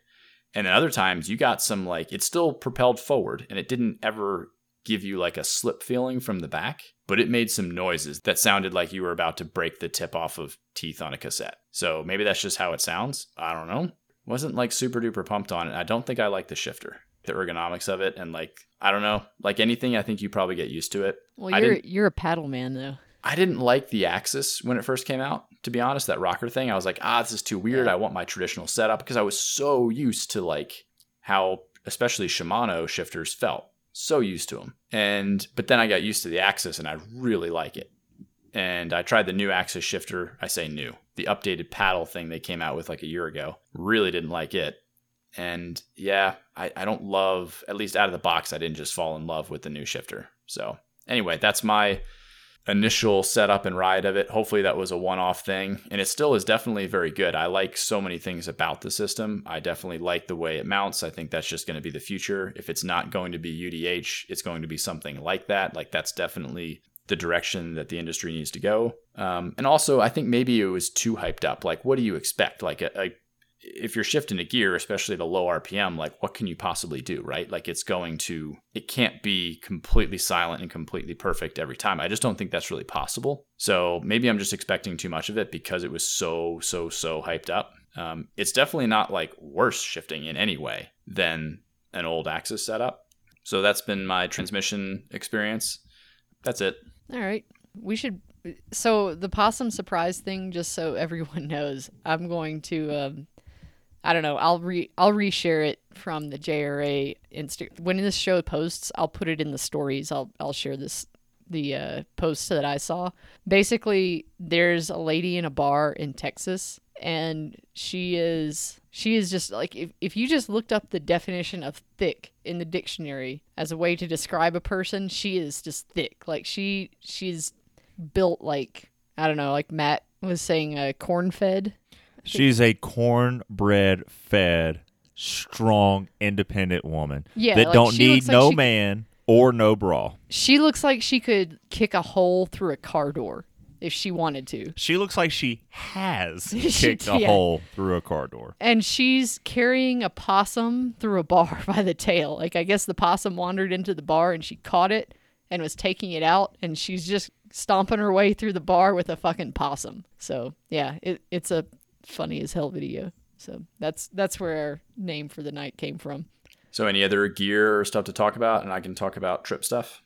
Speaker 3: And then other times, you got some like it still propelled forward, and it didn't ever give you like a slip feeling from the back, but it made some noises that sounded like you were about to break the tip off of teeth on a cassette. So maybe that's just how it sounds. I don't know. Wasn't like super duper pumped on it. I don't think I like the shifter, the ergonomics of it, and like I don't know, like anything. I think you probably get used to it.
Speaker 1: Well, you're you're a paddle man though.
Speaker 3: I didn't like the AXS when it first came out. To be honest, that rocker thing, I was like, ah, this is too weird. I want my traditional setup because I was so used to like how especially Shimano shifters felt so used to them. And but then I got used to the AXS and I really like it. And I tried the new AXS shifter. I say new, the updated paddle thing they came out with like a year ago. Really didn't like it. And yeah, I, I don't love, at least out of the box, I didn't just fall in love with the new shifter. So anyway, that's my initial setup and ride of it. Hopefully that was a one-off thing and it still is definitely very good. I like so many things about the system. I definitely like the way it mounts. I think that's just going to be the future. If it's not going to be UDH, it's going to be something like that. Like that's definitely the direction that the industry needs to go. Um, and also, I think maybe it was too hyped up. Like, what do you expect? Like a, a if you're shifting a gear, especially at a low RPM, like what can you possibly do, right? Like it's going to, it can't be completely silent and completely perfect every time. I just don't think that's really possible. So maybe I'm just expecting too much of it because it was so, so, so hyped up. Um, it's definitely not like worse shifting in any way than an old AXS setup. So that's been my transmission experience. That's it.
Speaker 1: All right. We should so the possum surprise thing just so everyone knows i'm going to um, I don't know. I'll re I'll reshare it from the JRA Insta. When this show posts, I'll put it in the stories. I'll I'll share this the uh, post that I saw. Basically, there's a lady in a bar in Texas, and she is she is just like if if you just looked up the definition of thick in the dictionary as a way to describe a person, she is just thick. Like she she's built like I don't know, like Matt was saying, uh, corn fed.
Speaker 2: She's a cornbread fed, strong, independent woman
Speaker 1: Yeah,
Speaker 2: that
Speaker 1: like,
Speaker 2: don't
Speaker 1: she
Speaker 2: need
Speaker 1: looks like
Speaker 2: no
Speaker 1: she-
Speaker 2: man or no bra.
Speaker 1: She looks like she could kick a hole through a car door if she wanted to.
Speaker 2: She looks like she has
Speaker 1: She-
Speaker 2: kicked a hole through a car door.
Speaker 1: And she's carrying a possum through a bar by the tail. Like, I guess the possum wandered into the bar and she caught it and was taking it out. And she's just stomping her way through the bar with a fucking possum. So, yeah, it, it's a funny as hell video. So that's that's where our name for the night came from.
Speaker 3: So, any other gear or stuff to talk about? And I can talk about trip stuff.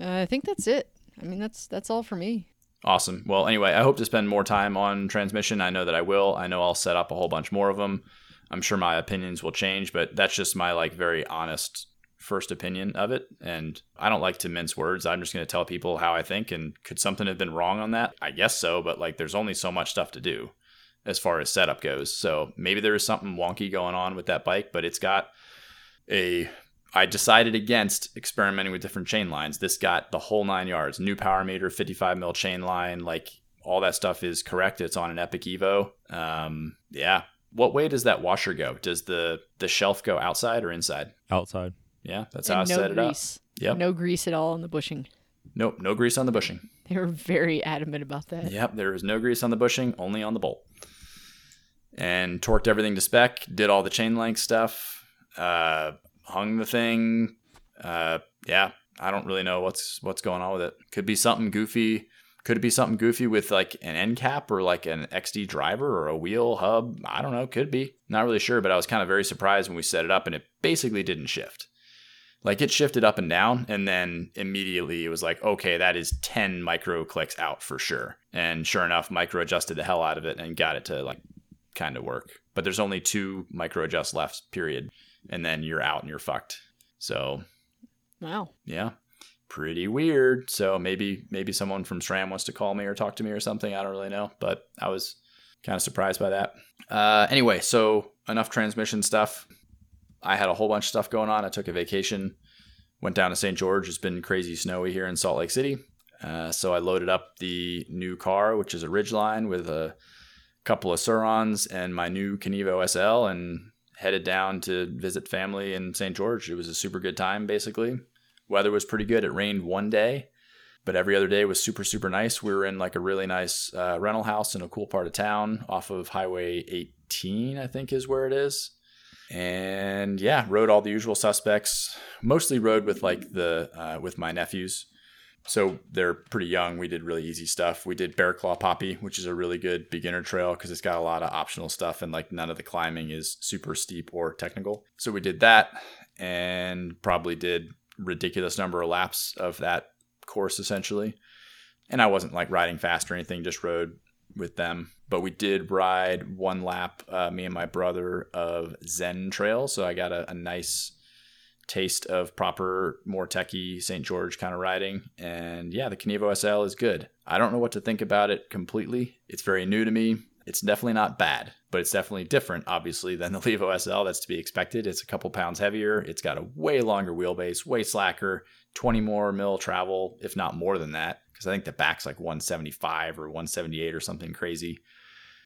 Speaker 1: Uh, I think that's it. I mean, that's that's all for me.
Speaker 3: Awesome. Well, anyway, I hope to spend more time on transmission. I know that I will. I know I'll set up a whole bunch more of them. I'm sure my opinions will change, but that's just my like very honest first opinion of it. And I don't like to mince words. I'm just going to tell people how I think. And could something have been wrong on that? I guess so, but like there's only so much stuff to do as far as setup goes. So maybe there is something wonky going on with that bike, but it's got a I decided against experimenting with different chain lines. This got the whole nine yards. New power meter, 55 mil chain line, like all that stuff is correct. It's on an Epic Evo. Um, yeah. What way does that washer go? Does the the shelf go outside or inside?
Speaker 2: Outside.
Speaker 3: Yeah, that's how I
Speaker 1: and no
Speaker 3: set it up.
Speaker 1: grease.
Speaker 3: Yep.
Speaker 1: No grease at all on the bushing.
Speaker 3: Nope, no grease on the bushing.
Speaker 1: They were very adamant about that.
Speaker 3: Yep, there is no grease on the bushing, only on the bolt. And torqued everything to spec, did all the chain length stuff, uh, hung the thing. Uh, yeah, I don't really know what's what's going on with it. Could be something goofy. Could it be something goofy with like an end cap or like an XD driver or a wheel hub? I don't know. Could be. Not really sure, but I was kind of very surprised when we set it up and it basically didn't shift. Like it shifted up and down, and then immediately it was like, okay, that is 10 micro clicks out for sure. And sure enough, micro adjusted the hell out of it and got it to like kind of work. But there's only two micro adjust left, period. And then you're out and you're fucked. So
Speaker 1: Wow.
Speaker 3: yeah, pretty weird. So maybe maybe someone from SRAM wants to call me or talk to me or something. I don't really know, but I was kind of surprised by that. Uh, anyway, so enough transmission stuff. I had a whole bunch of stuff going on. I took a vacation, went down to St. George. It's been crazy snowy here in Salt Lake City. Uh, so I loaded up the new car, which is a Ridgeline with a couple of Sur-Rons and my new Kenevo SL, and headed down to visit family in St. George. It was a super good time, basically. Weather was pretty good. It rained one day, but every other day was super, super nice. We were in like a really nice uh, rental house in a cool part of town off of Highway 18, I think is where it is. And yeah, rode all the usual suspects. Mostly rode with like the uh, with my nephews. So they're pretty young. We did really easy stuff. We did Bear Claw Poppy, which is a really good beginner trail because it's got a lot of optional stuff and like none of the climbing is super steep or technical. So we did that and probably did ridiculous number of laps of that course essentially. And I wasn't like riding fast or anything, just rode with them. But we did ride one lap, uh, me and my brother, of Zen Trail. So I got a, a nice taste of proper, more techie St. George kind of riding. And yeah, the Kenevo SL is good. I don't know what to think about it completely. It's very new to me. It's definitely not bad, but it's definitely different, obviously, than the Levo SL. That's to be expected. It's a couple pounds heavier. It's got a way longer wheelbase, way slacker, 20 more mil travel, if not more than that, because I think the back's like 175 or 178 or something crazy.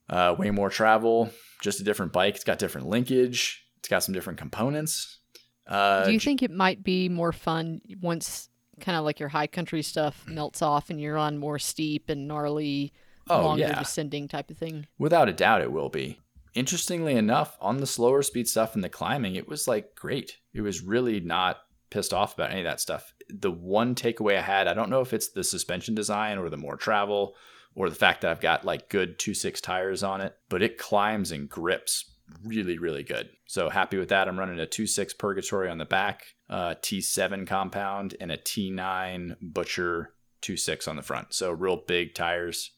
Speaker 3: Uh, way more travel, just a different bike. It's got different linkage. It's got some different components. Uh,
Speaker 1: Do you think it might be more fun once kind of like your high country stuff melts off and you're on more steep and gnarly,
Speaker 3: Oh,
Speaker 1: longer
Speaker 3: yeah.
Speaker 1: descending type of thing?
Speaker 3: Without a doubt, it will be. Interestingly enough, on the slower speed stuff and the climbing, it was like great. It was really not pissed off about any of that stuff. The one takeaway I had, I don't know if it's the suspension design or the more travel or the fact that I've got like good 2.6 tires on it, but it climbs and grips really, really good. So happy with that. I'm running a 2.6 Purgatory on the back, uh, T7 compound, and a T9 Butcher 2.6 on the front. So real big tires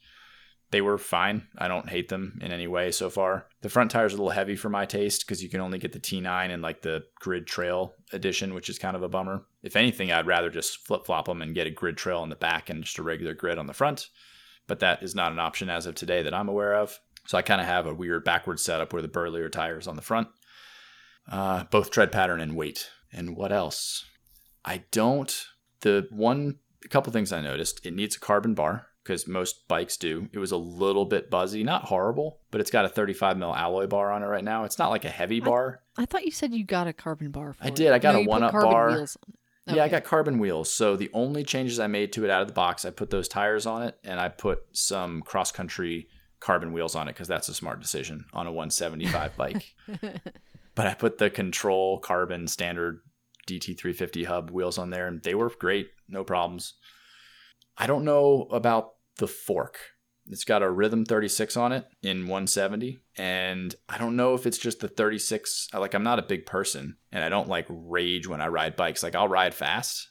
Speaker 3: they were fine. I don't hate them in any way so far. The front tires are a little heavy for my taste because you can only get the T9 and like the grid trail edition, which is kind of a bummer. If anything, I'd rather just flip flop them and get a grid trail on the back and just a regular grid on the front. But that is not an option as of today that I'm aware of. So I kind of have a weird backward setup where the Burlier tires on the front, uh, both tread pattern and weight. And what else? I don't. The one, a couple things I noticed. It needs a carbon bar because most bikes do. It was a little bit buzzy, not horrible, but it's got a 35 mil alloy bar on it right now. It's not like a heavy bar.
Speaker 1: I thought you said you got a carbon bar for
Speaker 3: I
Speaker 1: it.
Speaker 3: did. I got
Speaker 1: No,
Speaker 3: a OneUp bar.
Speaker 1: wheels on it.
Speaker 3: Yeah, I got carbon wheels. So the only changes I made to it out of the box, I put those tires on it and I put some cross country carbon wheels on it because that's a smart decision on a 175 bike. But I put the control carbon standard DT350 hub wheels on there and they were great. No problems. I don't know about the fork. It's got a Rhythm 36 on it in 170. And I don't know if it's just the 36. Like, I'm not a big person and I don't like rage when I ride bikes. Like, I'll ride fast,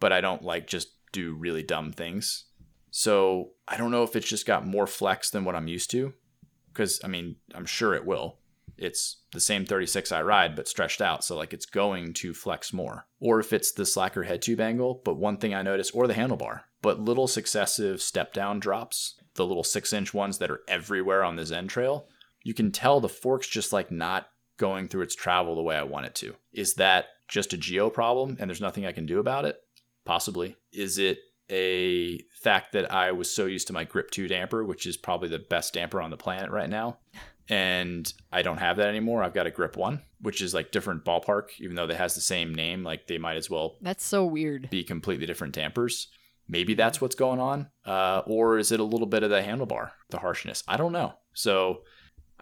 Speaker 3: but I don't like just do really dumb things. So I don't know if it's just got more flex than what I'm used to. Because, I mean, I'm sure it will. It's the same 36 I ride, but stretched out. So, like, it's going to flex more. Or if it's the slacker head tube angle. But one thing I noticed, or the handlebar, but little successive step down drops, the little six inch ones that are everywhere on the Zen trail, you can tell the fork's just like not going through its travel the way I want it to. Is that just a geo problem and there's nothing I can do about it? Possibly. Is it a fact that I was so used to my Grip 2 damper, which is probably the best damper on the planet right now? And I don't have that anymore. I've got a Grip 1, which is like different ballpark, even though they has the same name. Like they might as well
Speaker 1: That's so weird.
Speaker 3: be completely different dampers. Maybe that's what's going on. Uh, or is it a little bit of the handlebar, the harshness? I don't know. So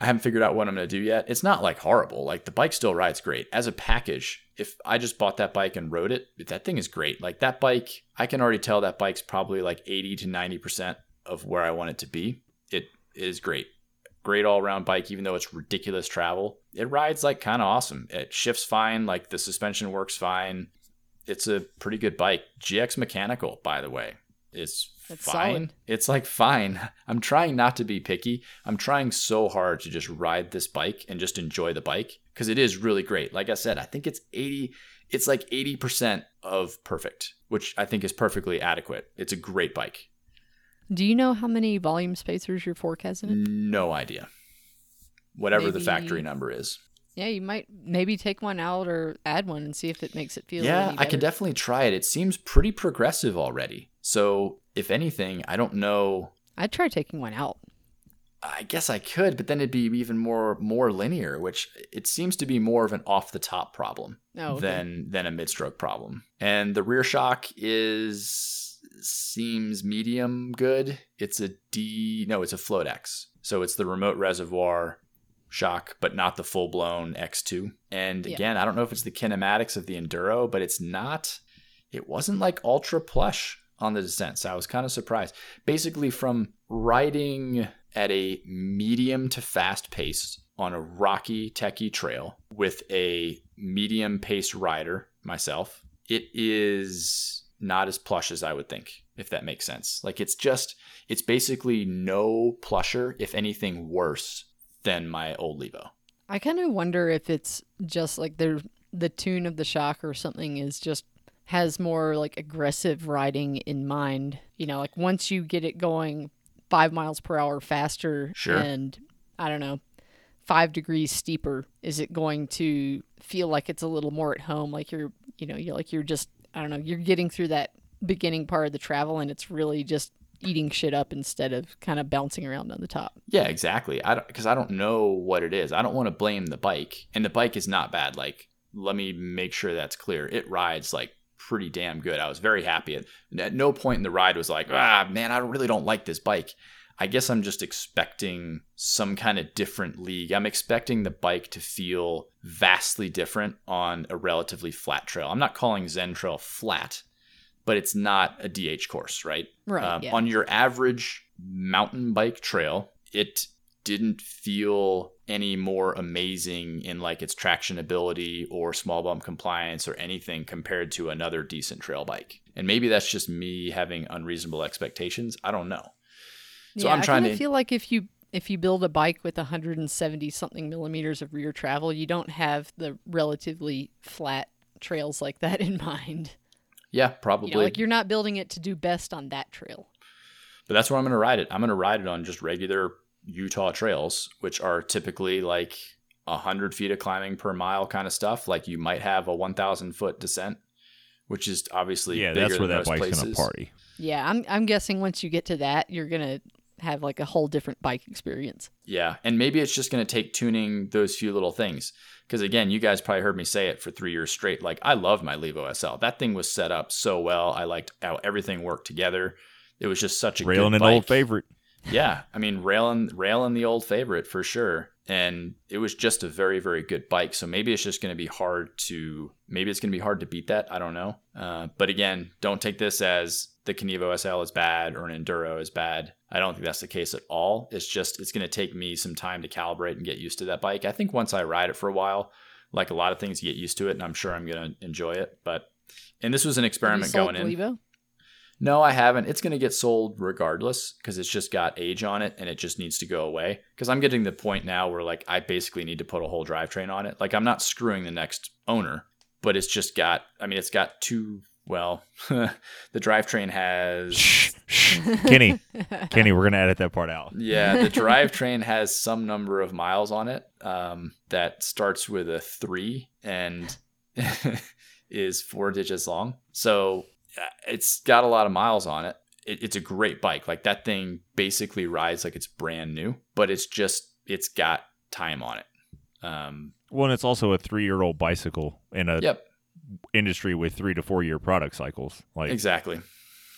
Speaker 3: I haven't figured out what I'm going to do yet. It's not like horrible. Like the bike still rides great. As a package, if I just bought that bike and rode it, that thing is great. Like that bike, I can already tell that bike's probably like 80 to 90% of where I want it to be. It is great. Great all around bike, even though it's ridiculous travel. It rides like kind of awesome. It shifts fine. Like the suspension works fine it's a pretty good bike. GX mechanical, by the way, is
Speaker 1: That's
Speaker 3: fine.
Speaker 1: solid.
Speaker 3: It's like fine. I'm trying not to be picky. I'm trying so hard to just ride this bike and just enjoy the bike because it is really great. Like I said, I think it's 80 it's like 80% of perfect, which I think is perfectly adequate. It's a great bike.
Speaker 1: Do you know how many volume spacers your fork has in it?
Speaker 3: No idea. Whatever the factory number is.
Speaker 1: Yeah, you might maybe take one out or add one and see if it makes it feel.
Speaker 3: Yeah, I can definitely try it. It seems pretty progressive already. So, if anything, I don't know
Speaker 1: I'd try taking one out.
Speaker 3: I guess I could, but then it'd be even more more linear, which it seems to be more of an off the top problem
Speaker 1: Oh, okay.
Speaker 3: than than a mid stroke problem. And the rear shock is seems medium good. It's a D no, it's a Float X. So it's the remote reservoir shock, but not the full blown X2. And
Speaker 1: Yeah.
Speaker 3: again, I don't know if it's the kinematics of the Enduro, but it's not it wasn't like ultra plush on the descent. So I was kind of surprised. Basically, from riding at a medium to fast pace on a rocky, techie trail with a medium paced rider, myself, it is not as plush as I would think, if that makes sense. Like it's just, it's basically no plusher, if anything worse than my old Levo.
Speaker 1: I kind of wonder if it's just like the the tune of the shock or something is just has more like aggressive riding in mind. You know, like once you get it going five miles per hour faster
Speaker 3: Sure.
Speaker 1: and I don't know, five degrees steeper, is it going to feel like it's a little more at home? Like you're, you know, you're like you're just, I don't know, you're getting through that beginning part of the travel and it's really just eating shit up instead of kind of bouncing around on the top.
Speaker 3: Yeah, exactly. I don't because I don't know what it is. I don't want to blame the bike, and the bike is not bad. Like, let me make sure that's clear. It rides like pretty damn good. I was very happy. At, at no point in the ride was like, ah, man, I really don't like this bike. I guess I'm just expecting some kind of different league. I'm expecting the bike to feel vastly different on a relatively flat trail. I'm not calling Zen Trail flat, but it's not a DH course, right?
Speaker 1: Right.
Speaker 3: Um,
Speaker 1: yeah.
Speaker 3: On your average mountain bike trail, it didn't feel any more amazing in like its traction ability or small bump compliance or anything compared to another decent trail bike. And maybe that's just me having unreasonable expectations. I don't know. So
Speaker 1: yeah,
Speaker 3: I'm trying
Speaker 1: I
Speaker 3: to.
Speaker 1: feel like if you if you build a bike with 170 something millimeters of rear travel, you don't have the relatively flat trails like that in mind.
Speaker 3: yeah, probably.
Speaker 1: You know, like you're not building it to do best on that trail.
Speaker 3: But that's where I'm going to ride it. I'm going to ride it on just regular Utah trails, which are typically like a 100 feet of climbing per mile kind of stuff. Like you might have a 1,000 foot descent, which is obviously
Speaker 2: Yeah,
Speaker 3: bigger
Speaker 2: that's where
Speaker 3: than
Speaker 2: that bike's
Speaker 3: places.
Speaker 2: gonna party.
Speaker 1: Yeah, I'm I'm guessing once you get to that, you're gonna have like a whole different bike experience.
Speaker 3: Yeah, and maybe it's just going to take tuning those few little things. Because again, you guys probably heard me say it for three years straight. Like I love my Levo SL. That thing was set up so well. I liked how everything worked together. It was just such a
Speaker 2: Railing
Speaker 3: good
Speaker 2: an old favorite.
Speaker 3: Yeah, I mean railing railing the old favorite for sure. And it was just a very very good bike. So maybe it's just going to be hard to maybe it's going to be hard to beat that. I don't know. Uh, but again, don't take this as the Kenevo SL is bad or an Enduro is bad. I don't think that's the case at all. It's just it's going to take me some time to calibrate and get used to that bike. I think once I ride it for a while, like a lot of things, you get used to it, and I'm sure I'm going to enjoy it. But and this was an experiment going in.
Speaker 1: Levo?
Speaker 3: No, I haven't. It's going to get sold regardless because it's just got age on it and it just needs to go away. Because I'm getting to the point now where like I basically need to put a whole drivetrain on it. Like I'm not screwing the next owner, but it's just got. I mean, it's got two. Well, the drivetrain has.
Speaker 2: Shh, shh. Kenny, Kenny, we're gonna edit that part out.
Speaker 3: Yeah, the drivetrain has some number of miles on it um, that starts with a three and is four digits long. So it's got a lot of miles on it. it. It's a great bike. Like that thing basically rides like it's brand new, but it's just it's got time on it. Um,
Speaker 2: Well, and it's also a three-year-old bicycle in a
Speaker 3: yep,
Speaker 2: industry with three to four-year product cycles. Like,
Speaker 3: exactly,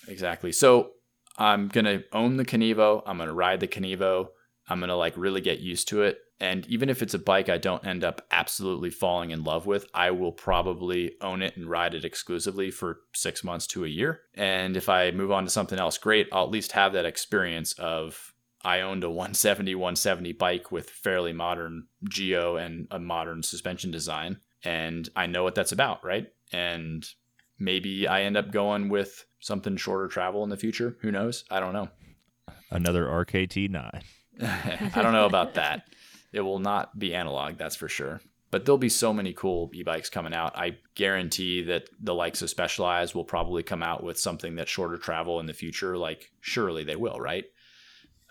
Speaker 3: exactly. So I'm gonna own the Kenevo. I'm gonna ride the Kenevo. I'm gonna like really get used to it. And even if it's a bike I don't end up absolutely falling in love with, I will probably own it and ride it exclusively for six months to a year. And if I move on to something else, great. I'll at least have that experience of I owned a 170 170 bike with fairly modern geo and a modern suspension design, and I know what that's about, right? And maybe I end up going with something shorter travel in the future. Who knows? I don't know.
Speaker 2: another RKT nine.
Speaker 3: I don't know about that. It will not be analog, that's for sure. But there'll be so many cool e-bikes coming out. I guarantee that the likes of Specialized will probably come out with something that's shorter travel in the future. Like surely they will, right?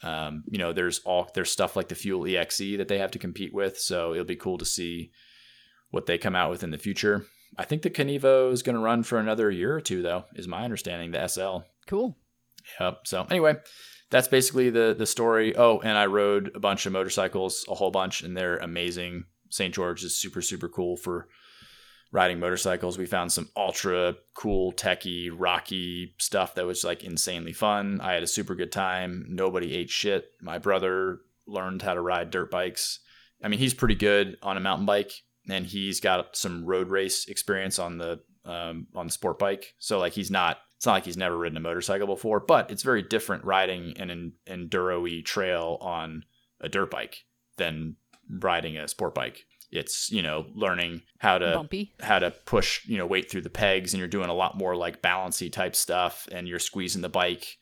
Speaker 3: Um, you know, there's all there's stuff like the Fuel EXE that they have to compete with, so it'll be cool to see what they come out with in the future. I think the Kenevo is going to run for another year or two, though, is my understanding. The SL.
Speaker 1: Cool.
Speaker 3: Yep. So anyway, that's basically the the story. Oh, and I rode a bunch of motorcycles, a whole bunch, and they're amazing. St. George is super super cool for riding motorcycles. We found some ultra cool, techie, rocky stuff that was like insanely fun. I had a super good time. Nobody ate shit. My brother learned how to ride dirt bikes. I mean, he's pretty good on a mountain bike, and he's got some road race experience on the um, on the sport bike. So like, he's not. It's not like he's never ridden a motorcycle before, but it's very different riding an en- enduro-y trail on a dirt bike than riding a sport bike. It's you know learning how to
Speaker 1: Bumpy.
Speaker 3: how to push you know weight through the pegs and you're doing a lot more like balancy type stuff and you're squeezing the bike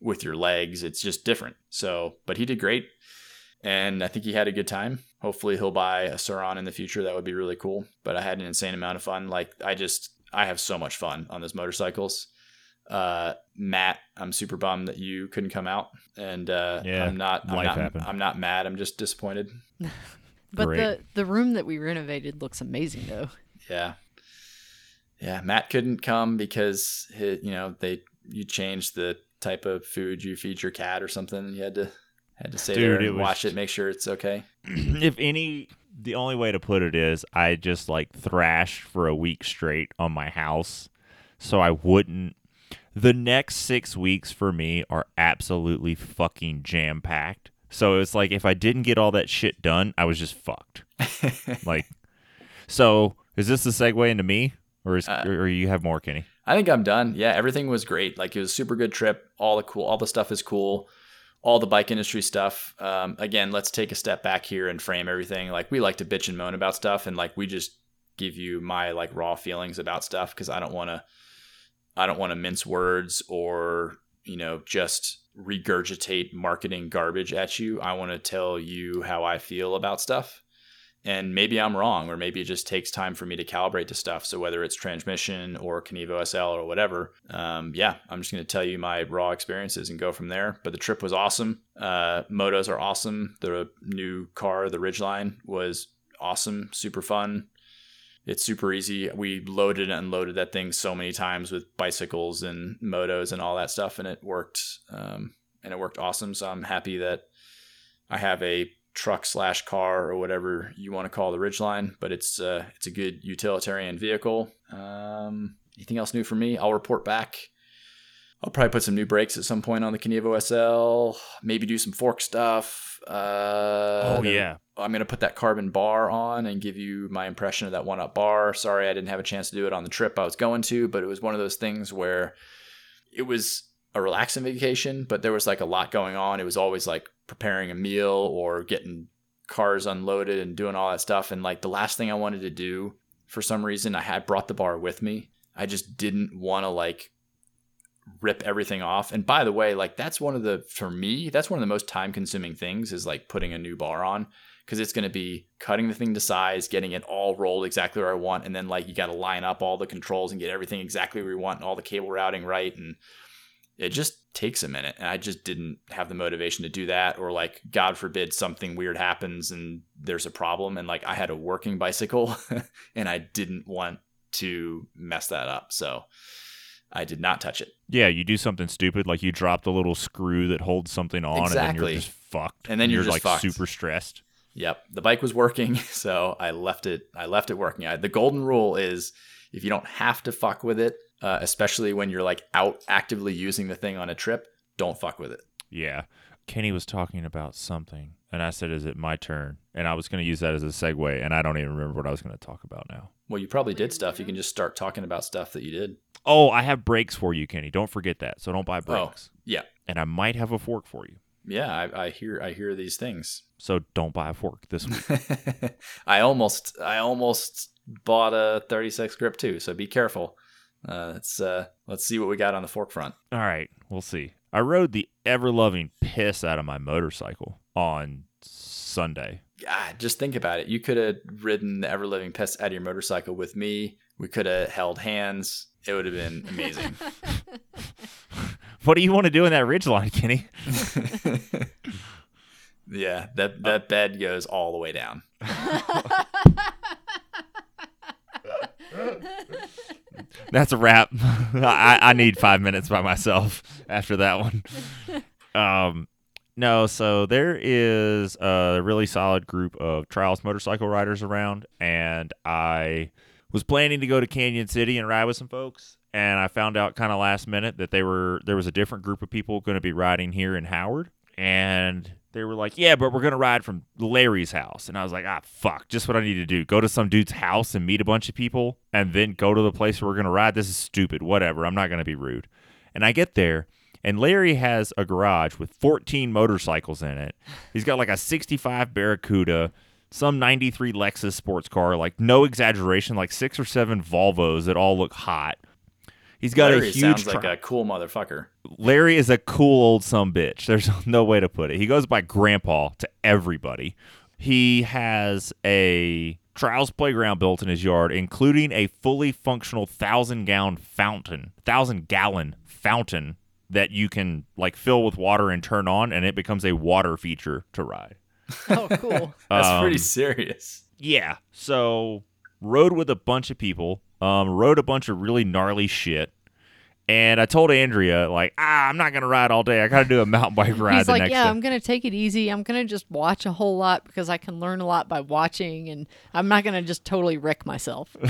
Speaker 3: with your legs. It's just different. So but he did great and i think he had a good time. Hopefully he'll buy a Sur-Ron in the future. That would be really cool. But i had an insane amount of fun. Like i just i have so much fun on those motorcycles uh matt i'm super bummed that you couldn't come out and uh
Speaker 2: Yeah,
Speaker 3: i'm not i'm
Speaker 2: life
Speaker 3: not
Speaker 2: happened.
Speaker 3: i'm not mad i'm just disappointed
Speaker 1: But
Speaker 2: Great.
Speaker 1: the the room that we renovated looks amazing though.
Speaker 3: Yeah. Yeah, Matt couldn't come because he, you know they you changed the type of food you feed your cat or something. You had to had to stay
Speaker 2: Dude,
Speaker 3: there
Speaker 2: it
Speaker 3: and
Speaker 2: was-
Speaker 3: watch it, make sure it's okay.
Speaker 2: if any, the only way to put it is I just like thrashed for a week straight on my house, so I wouldn't. The next six weeks for me are absolutely fucking jam packed. So it's like if I didn't get all that shit done, I was just fucked. like, so is this the segue into me, or is
Speaker 3: Uh,
Speaker 2: or you have more, Kenny?
Speaker 3: I think I'm done. Yeah, everything was great. Like it was a super good trip. All the cool, all the stuff is cool. All the bike industry stuff. Um, again, let's take a step back here and frame everything. Like we like to bitch and moan about stuff, and like we just give you my like raw feelings about stuff because I don't want to, I don't want to mince words or you know, just regurgitate marketing garbage at you. I want to tell you how I feel about stuff. And maybe I'm wrong, or maybe it just takes time for me to calibrate to stuff. So whether it's transmission or Kenevo SL or whatever, um, yeah, I'm just going to tell you my raw experiences and go from there. But the trip was awesome. Uh, motos are awesome. The new car, the Ridgeline, was awesome, super fun. It's super easy. We loaded and unloaded that thing so many times with bicycles and motos and all that stuff, and it worked. Um, and it worked awesome. So I'm happy that I have a truck slash car or whatever you want to call the Ridgeline, but it's uh, it's a good utilitarian vehicle. Um, anything else new for me? I'll report back. I'll probably put some new brakes at some point on the Kenevo SL. Maybe do some fork stuff. Uh,
Speaker 2: oh yeah,
Speaker 3: I'm gonna put that carbon bar on and give you my impression of that OneUp bar. Sorry, I didn't have a chance to do it on the trip I was going to, but it was one of those things where it was a relaxing vacation, but there was like a lot going on. It was always like preparing a meal or getting cars unloaded and doing all that stuff. And like the last thing I wanted to do, for some reason, I had brought the bar with me. I just didn't want to like rip everything off. And by the way, like that's one of the, for me, that's one of the most time consuming things is like putting a new bar on because it's going to be cutting the thing to size, getting it all rolled exactly where I want. And then like you got to line up all the controls and get everything exactly where you want and all the cable routing right. And it just takes a minute and i just didn't have the motivation to do that or like god forbid something weird happens and there's a problem and like i had a working bicycle and i didn't want to mess that up so i did not touch it
Speaker 2: yeah. You do something stupid like you drop the little screw that holds something on, and then you're just fucked.
Speaker 3: And then you're just
Speaker 2: like
Speaker 3: fucked.
Speaker 2: super stressed.
Speaker 3: yep the bike was working so i left it i left it working I, the golden rule is if you don't have to fuck with it uh, especially when you're like out actively using the thing on a trip don't fuck with it
Speaker 2: Yeah. Kenny was talking about something, and I said, "Is it my turn?" And I was going to use that as a segue, and I don't even remember what I was going to talk about now.
Speaker 3: well you probably did stuff you can just start talking about stuff that you did
Speaker 2: Oh, I have brakes for you, Kenny. Don't forget that. So don't buy brakes.
Speaker 3: yeah
Speaker 2: And I might have a fork for you.
Speaker 3: yeah I, I hear i hear these things
Speaker 2: So don't buy a fork this week.
Speaker 3: I almost I almost bought a 36 grip too, so be careful. Uh, let's uh, let's see what we got on the fork front.
Speaker 2: All right, we'll see. I rode the ever loving piss out of my motorcycle on Sunday.
Speaker 3: God, just think about it. You could have ridden the ever living piss out of your motorcycle with me. We could have held hands. It would have been amazing.
Speaker 2: What do you want to do in that ridgeline, Kenny?
Speaker 3: yeah, that that bed goes all the way down.
Speaker 2: That's a wrap. I, I need five minutes by myself after that one. Um, no, so there is a really solid group of trials motorcycle riders around, and I was planning to go to Cañon City and ride with some folks, and I found out kind of last minute that they were there was a different group of people going to be riding here in Howard, and they were like, "Yeah, but we're gonna ride from Larry's house," and I was like, "Ah, fuck! Just what I need to do: go to some dude's house and meet a bunch of people, and then go to the place where we're gonna ride. This is stupid. Whatever. I'm not gonna be rude." And I get there, and Larry has a garage with 14 motorcycles in it. He's got like a 65 Barracuda, some 93 Lexus sports car, like no exaggeration, like six or seven Volvos that all look hot. He's got
Speaker 3: Larry
Speaker 2: a huge.
Speaker 3: sounds like
Speaker 2: tri-
Speaker 3: a cool motherfucker.
Speaker 2: Larry is a cool old some bitch. There's no way to put it. He goes by grandpa to everybody. He has a trials playground built in his yard, including a fully functional thousand gallon fountain, thousand gallon fountain that you can like fill with water and turn on, and it becomes a water feature to ride.
Speaker 1: Oh, cool.
Speaker 3: That's
Speaker 2: Um,
Speaker 3: pretty serious.
Speaker 2: Yeah. So rode with a bunch of people. Um, rode a bunch of really gnarly shit. And I told Andrea, like, ah, I'm not gonna ride all day. I gotta do a mountain bike ride
Speaker 1: He's
Speaker 2: the
Speaker 1: like,
Speaker 2: next
Speaker 1: yeah,
Speaker 2: day.
Speaker 1: I'm gonna take it easy. I'm gonna just watch a whole lot because I can learn a lot by watching, and I'm not gonna just totally wreck myself.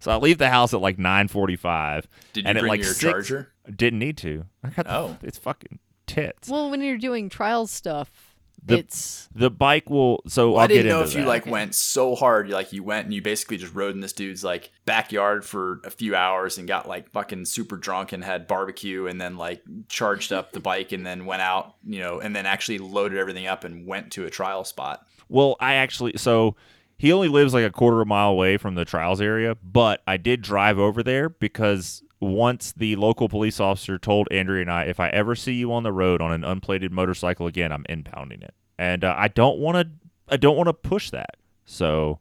Speaker 2: So I leave the house at like 9:45.
Speaker 3: Did you
Speaker 2: and at
Speaker 3: bring
Speaker 2: like
Speaker 3: your
Speaker 2: six-
Speaker 3: charger?
Speaker 2: Didn't need to. I got the,
Speaker 3: Oh.
Speaker 2: it's fucking tits.
Speaker 1: well, when you're doing trial stuff,
Speaker 2: The-
Speaker 1: it's
Speaker 2: the bike will. So
Speaker 3: Well,
Speaker 2: I'll
Speaker 3: I didn't
Speaker 2: get
Speaker 3: know
Speaker 2: into
Speaker 3: if you like
Speaker 1: Okay.
Speaker 3: went so hard, like you went and you basically just rode in this dude's like backyard for a few hours and got like fucking super drunk and had barbecue and then like charged up the bike and then went out, you know, and then actually loaded everything up and went to a trial spot.
Speaker 2: Well, I actually so he only lives like a quarter of a mile away from the trials area, but I did drive over there because once the local police officer told Andrea and I, if I ever see you on the road on an unplated motorcycle again, I'm impounding it. And uh, I don't want to. I don't want to push that. So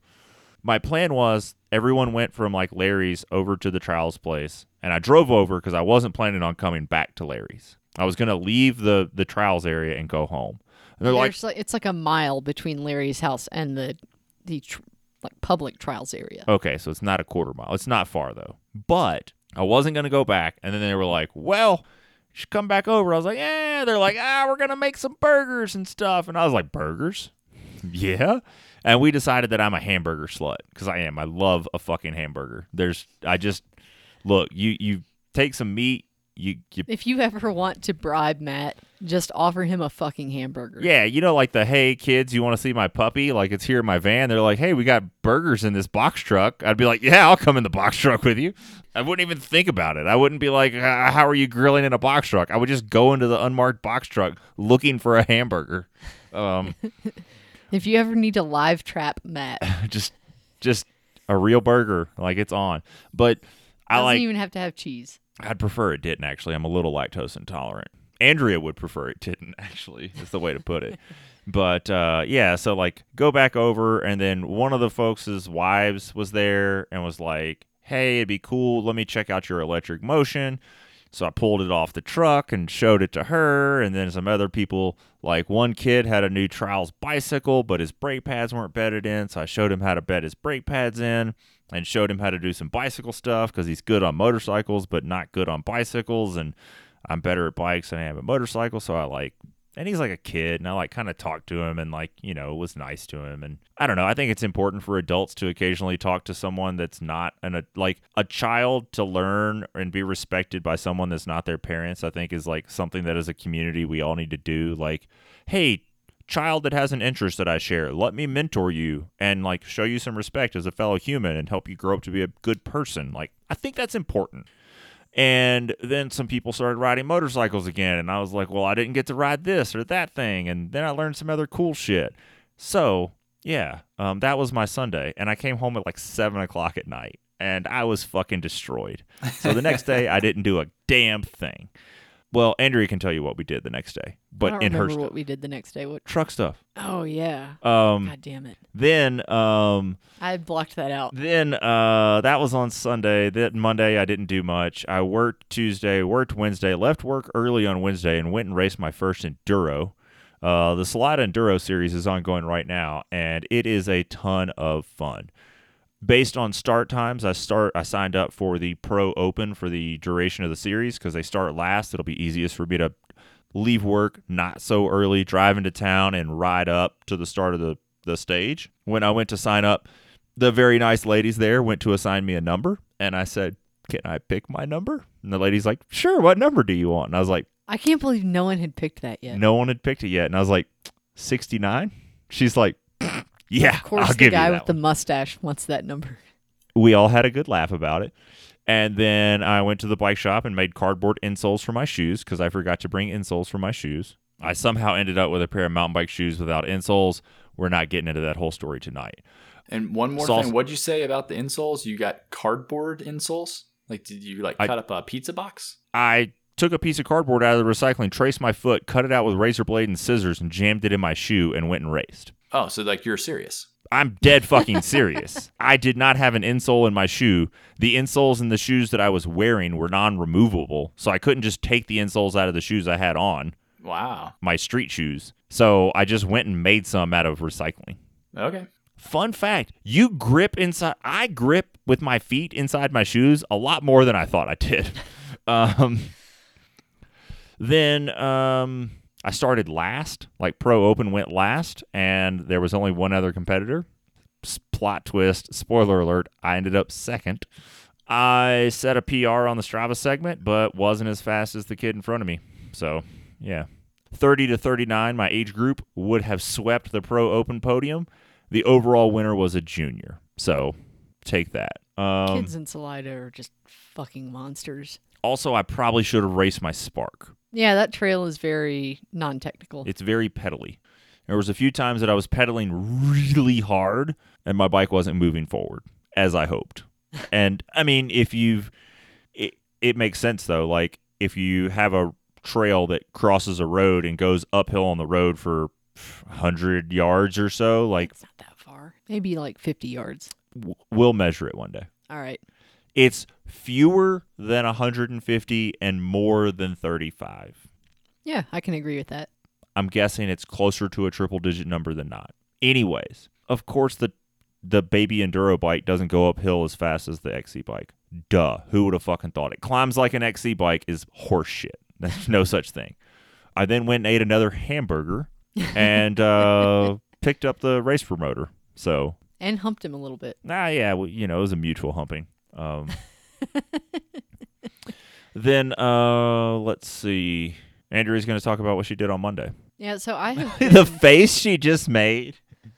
Speaker 2: my plan was everyone went from like Larry's over to the trials place, and I drove over because I wasn't planning on coming back to Larry's. I was gonna leave the the trials area and go home. And they're like,
Speaker 1: like it's like a mile between Larry's house and the the tr- like public trials area.
Speaker 2: Okay, so it's not a quarter mile. It's not far though. But I wasn't gonna go back. And then they were like, Well, you should come back over. I was like, Yeah. They're like, Ah, we're gonna make some burgers and stuff. And I was like, Burgers? yeah. And we decided that I'm a hamburger slut because I am. I love a fucking hamburger. There's, I just look. You you take some meat. You you
Speaker 1: If you ever want to bribe Matt, just offer him a fucking hamburger.
Speaker 2: Yeah, you know, like the hey kids, you want to see my puppy? Like it's here in my van. They're like, hey, we got burgers in this box truck. I'd be like, yeah, I'll come in the box truck with you. I wouldn't even think about it. I wouldn't be like, "Uh, how are you grilling in a box truck? I would just go into the unmarked box truck looking for a hamburger. Um,
Speaker 1: If you ever need to live trap Matt,
Speaker 2: just, just a real burger, like it's on. But I
Speaker 1: doesn't
Speaker 2: like.
Speaker 1: even have to have cheese.
Speaker 2: I'd prefer it didn't actually. I'm a little lactose intolerant. Andrea would prefer it didn't actually. Is the way to put it. but uh, yeah, so like go back over, and then one of the folks' wives was there and was like, "Hey, it'd be cool. Let me check out your electric motion." So I pulled it off the truck and showed it to her, and then some other people. Like one kid had a new Trials bicycle, but his brake pads weren't bedded in, so I showed him how to bed his brake pads in and showed him how to do some bicycle stuff because he's good on motorcycles but not good on bicycles and i'm better at bikes than i am at motorcycles so i like and he's like a kid and i like kind of talked to him and like you know was nice to him and i don't know i think it's important for adults to occasionally talk to someone that's not an a, like a child to learn and be respected by someone that's not their parents i think is like something that as a community we all need to do like hey child that has an interest that I share. Let me mentor you and like show you some respect as a fellow human and help you grow up to be a good person. Like I think that's important. And then some people started riding motorcycles again, and I was like, well, I didn't get to ride this or that thing, and then I learned some other cool shit. So yeah, um, that was my Sunday, and I came home at like seven o'clock at night, and I was fucking destroyed. So the next day, I didn't do a damn thing. Well, Andrea can tell you what we did the next day,
Speaker 1: I
Speaker 2: but
Speaker 1: don't
Speaker 2: in her
Speaker 1: remember
Speaker 2: stuff
Speaker 1: what we did the next day. What?
Speaker 2: truck stuff.
Speaker 1: Oh yeah.
Speaker 2: Um,
Speaker 1: God damn it!
Speaker 2: then um,
Speaker 1: I blocked that out.
Speaker 2: then uh, that was on Sunday. Then Monday I didn't do much. I worked Tuesday, worked Wednesday, left work early on Wednesday, and went and raced my first enduro. Uh, the Salida Enduro series is ongoing right now, and it is a ton of fun. Based on start times, I start. I signed up for the Pro Open for the duration of the series because they start last. It'll be easiest for me to leave work not so early, drive into town, and ride up to the start of the, the stage. When I went to sign up, the very nice ladies there went to assign me a number, and I said, Can I pick my number? And the lady's like, Sure, what number do you want? And I was like,
Speaker 1: I can't believe no one had picked that yet.
Speaker 2: No one had picked it yet. And I was like, 69? She's like, Yeah,
Speaker 1: Of course,
Speaker 2: I'll
Speaker 1: the
Speaker 2: give
Speaker 1: guy with
Speaker 2: that
Speaker 1: the mustache wants that number.
Speaker 2: we all had a good laugh about it. And then I went to the bike shop and made cardboard insoles for my shoes because I forgot to bring insoles for my shoes. I somehow ended up with a pair of mountain bike shoes without insoles. We're not getting into that whole story tonight.
Speaker 3: And one more
Speaker 2: Sauce-
Speaker 3: thing, what'd you say about the insoles? You got cardboard insoles? Like, did you like
Speaker 2: I-
Speaker 3: cut up a pizza box?
Speaker 2: I took a piece of cardboard out of the recycling, traced my foot, cut it out with razor blade and scissors, and jammed it in my shoe and went and raced.
Speaker 3: Oh, so like you're serious?
Speaker 2: I'm dead fucking serious. I did not have an insole in my shoe. The insoles in the shoes that I was wearing were non removable, so I couldn't just take the insoles out of the shoes I had on,
Speaker 3: Wow.
Speaker 2: my street shoes. So I just went and made some out of recycling.
Speaker 3: Okay.
Speaker 2: Fun fact you grip inside, I grip with my feet inside my shoes a lot more than I thought I did. Um, then um, I started last, like Pro Open went last, and there was only one other competitor. Plot twist, spoiler alert, I ended up second. I set a PR on the Strava segment, but wasn't as fast as the kid in front of me. So, yeah. 30 to 39, my age group would have swept the Pro Open podium. The overall winner was a junior. So, take that. Um,
Speaker 1: Kids in Salida are just fucking monsters.
Speaker 2: also, I probably should have raced my Spark.
Speaker 1: Yeah, that trail is very non-technical.
Speaker 2: It's very pedally. There was a few times that I was pedaling really hard and my bike wasn't moving forward as I hoped. and I mean, if you've it, it makes sense though. Like if you have a trail that crosses a road and goes uphill on the road for 100 yards or so, like
Speaker 1: It's not that far. Maybe like 50 yards.
Speaker 2: w- we'll measure it one day.
Speaker 1: All right.
Speaker 2: It's fewer than 150 and more than 35.
Speaker 1: Yeah, I can agree with that.
Speaker 2: I'm guessing it's closer to a triple digit number than not. Anyways, of course the the baby enduro bike doesn't go uphill as fast as the XC bike. Duh. Who would have fucking thought it? Climbs like an XC bike is horse shit. There's no such thing. I then went and ate another hamburger and uh, picked up the race promoter. So,
Speaker 1: And humped him a little bit.
Speaker 2: ah, yeah, well, you know, it was a mutual humping. Um, then uh, let's see. Andrea's going to talk about what she did on Monday.
Speaker 1: Yeah, so I have
Speaker 2: the face she just made.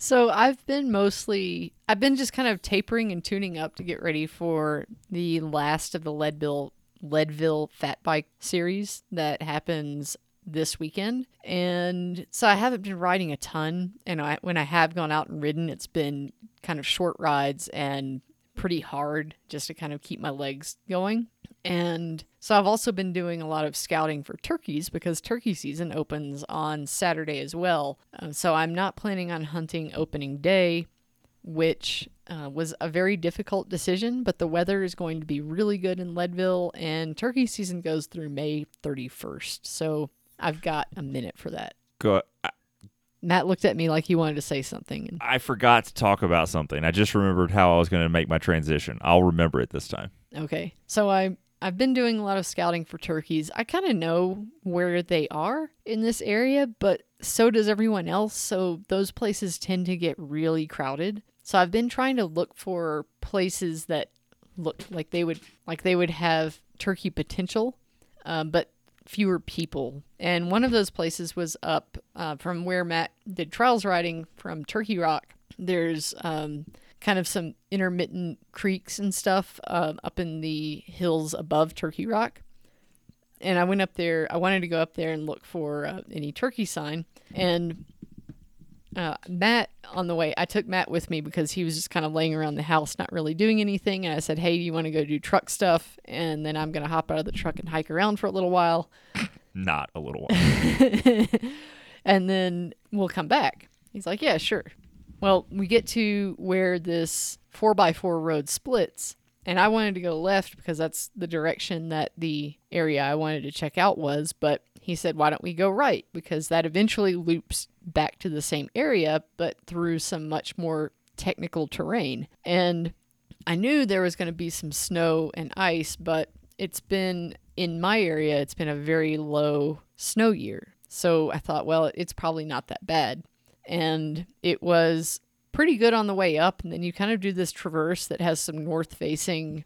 Speaker 1: So I've been mostly I've been just kind of tapering and tuning up to get ready for the last of the Leadville Leadville Fat Bike series that happens this weekend. And so I haven't been riding a ton and I when I have gone out and ridden it's been kind of short rides and pretty hard just to kind of keep my legs going. And so I've also been doing a lot of scouting for turkeys because turkey season opens on Saturday as well. Uh, so I'm not planning on hunting opening day, which uh, was a very difficult decision, but the weather is going to be really good in Leadville and turkey season goes through May 31st. So I've got a minute for that.
Speaker 2: Go.
Speaker 1: Matt looked at me like he wanted to say something. And,
Speaker 2: I forgot to talk about something. I just remembered how I was going to make my transition. I'll remember it this time.
Speaker 1: Okay. So I I've been doing a lot of scouting for turkeys. I kind of know where they are in this area, but so does everyone else. So those places tend to get really crowded. So I've been trying to look for places that look like they would like they would have turkey potential, um, but fewer people. And one of those places was up uh, from where Matt did trials riding from Turkey Rock. There's um, kind of some intermittent creeks and stuff uh, up in the hills above Turkey Rock. And I went up there. I wanted to go up there and look for uh, any turkey sign. And uh, Matt, on the way, I took Matt with me because he was just kind of laying around the house, not really doing anything. And I said, Hey, do you want to go do truck stuff? And then I'm going to hop out of the truck and hike around for a little while.
Speaker 2: Not a little while.
Speaker 1: and then we'll come back. He's like, Yeah, sure. Well, we get to where this 4x4 road splits, and I wanted to go left because that's the direction that the area I wanted to check out was, but he said, Why don't we go right? Because that eventually loops back to the same area, but through some much more technical terrain. And I knew there was going to be some snow and ice, but it's been in my area, it's been a very low snow year. So I thought, well, it's probably not that bad. And it was pretty good on the way up. And then you kind of do this traverse that has some north facing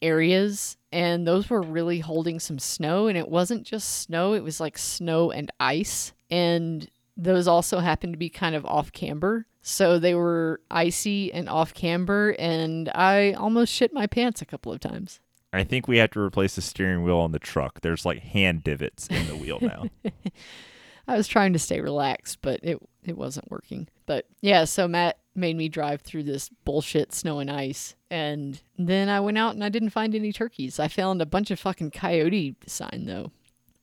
Speaker 1: areas. And those were really holding some snow. And it wasn't just snow, it was like snow and ice. And those also happened to be kind of off camber. So they were icy and off camber. And I almost shit my pants a couple of times.
Speaker 2: I think we have to replace the steering wheel on the truck. There's like hand divots in the wheel now.
Speaker 1: I was trying to stay relaxed, but it it wasn't working. But yeah, so Matt made me drive through this bullshit snow and ice, and then I went out and I didn't find any turkeys. I found a bunch of fucking coyote sign though.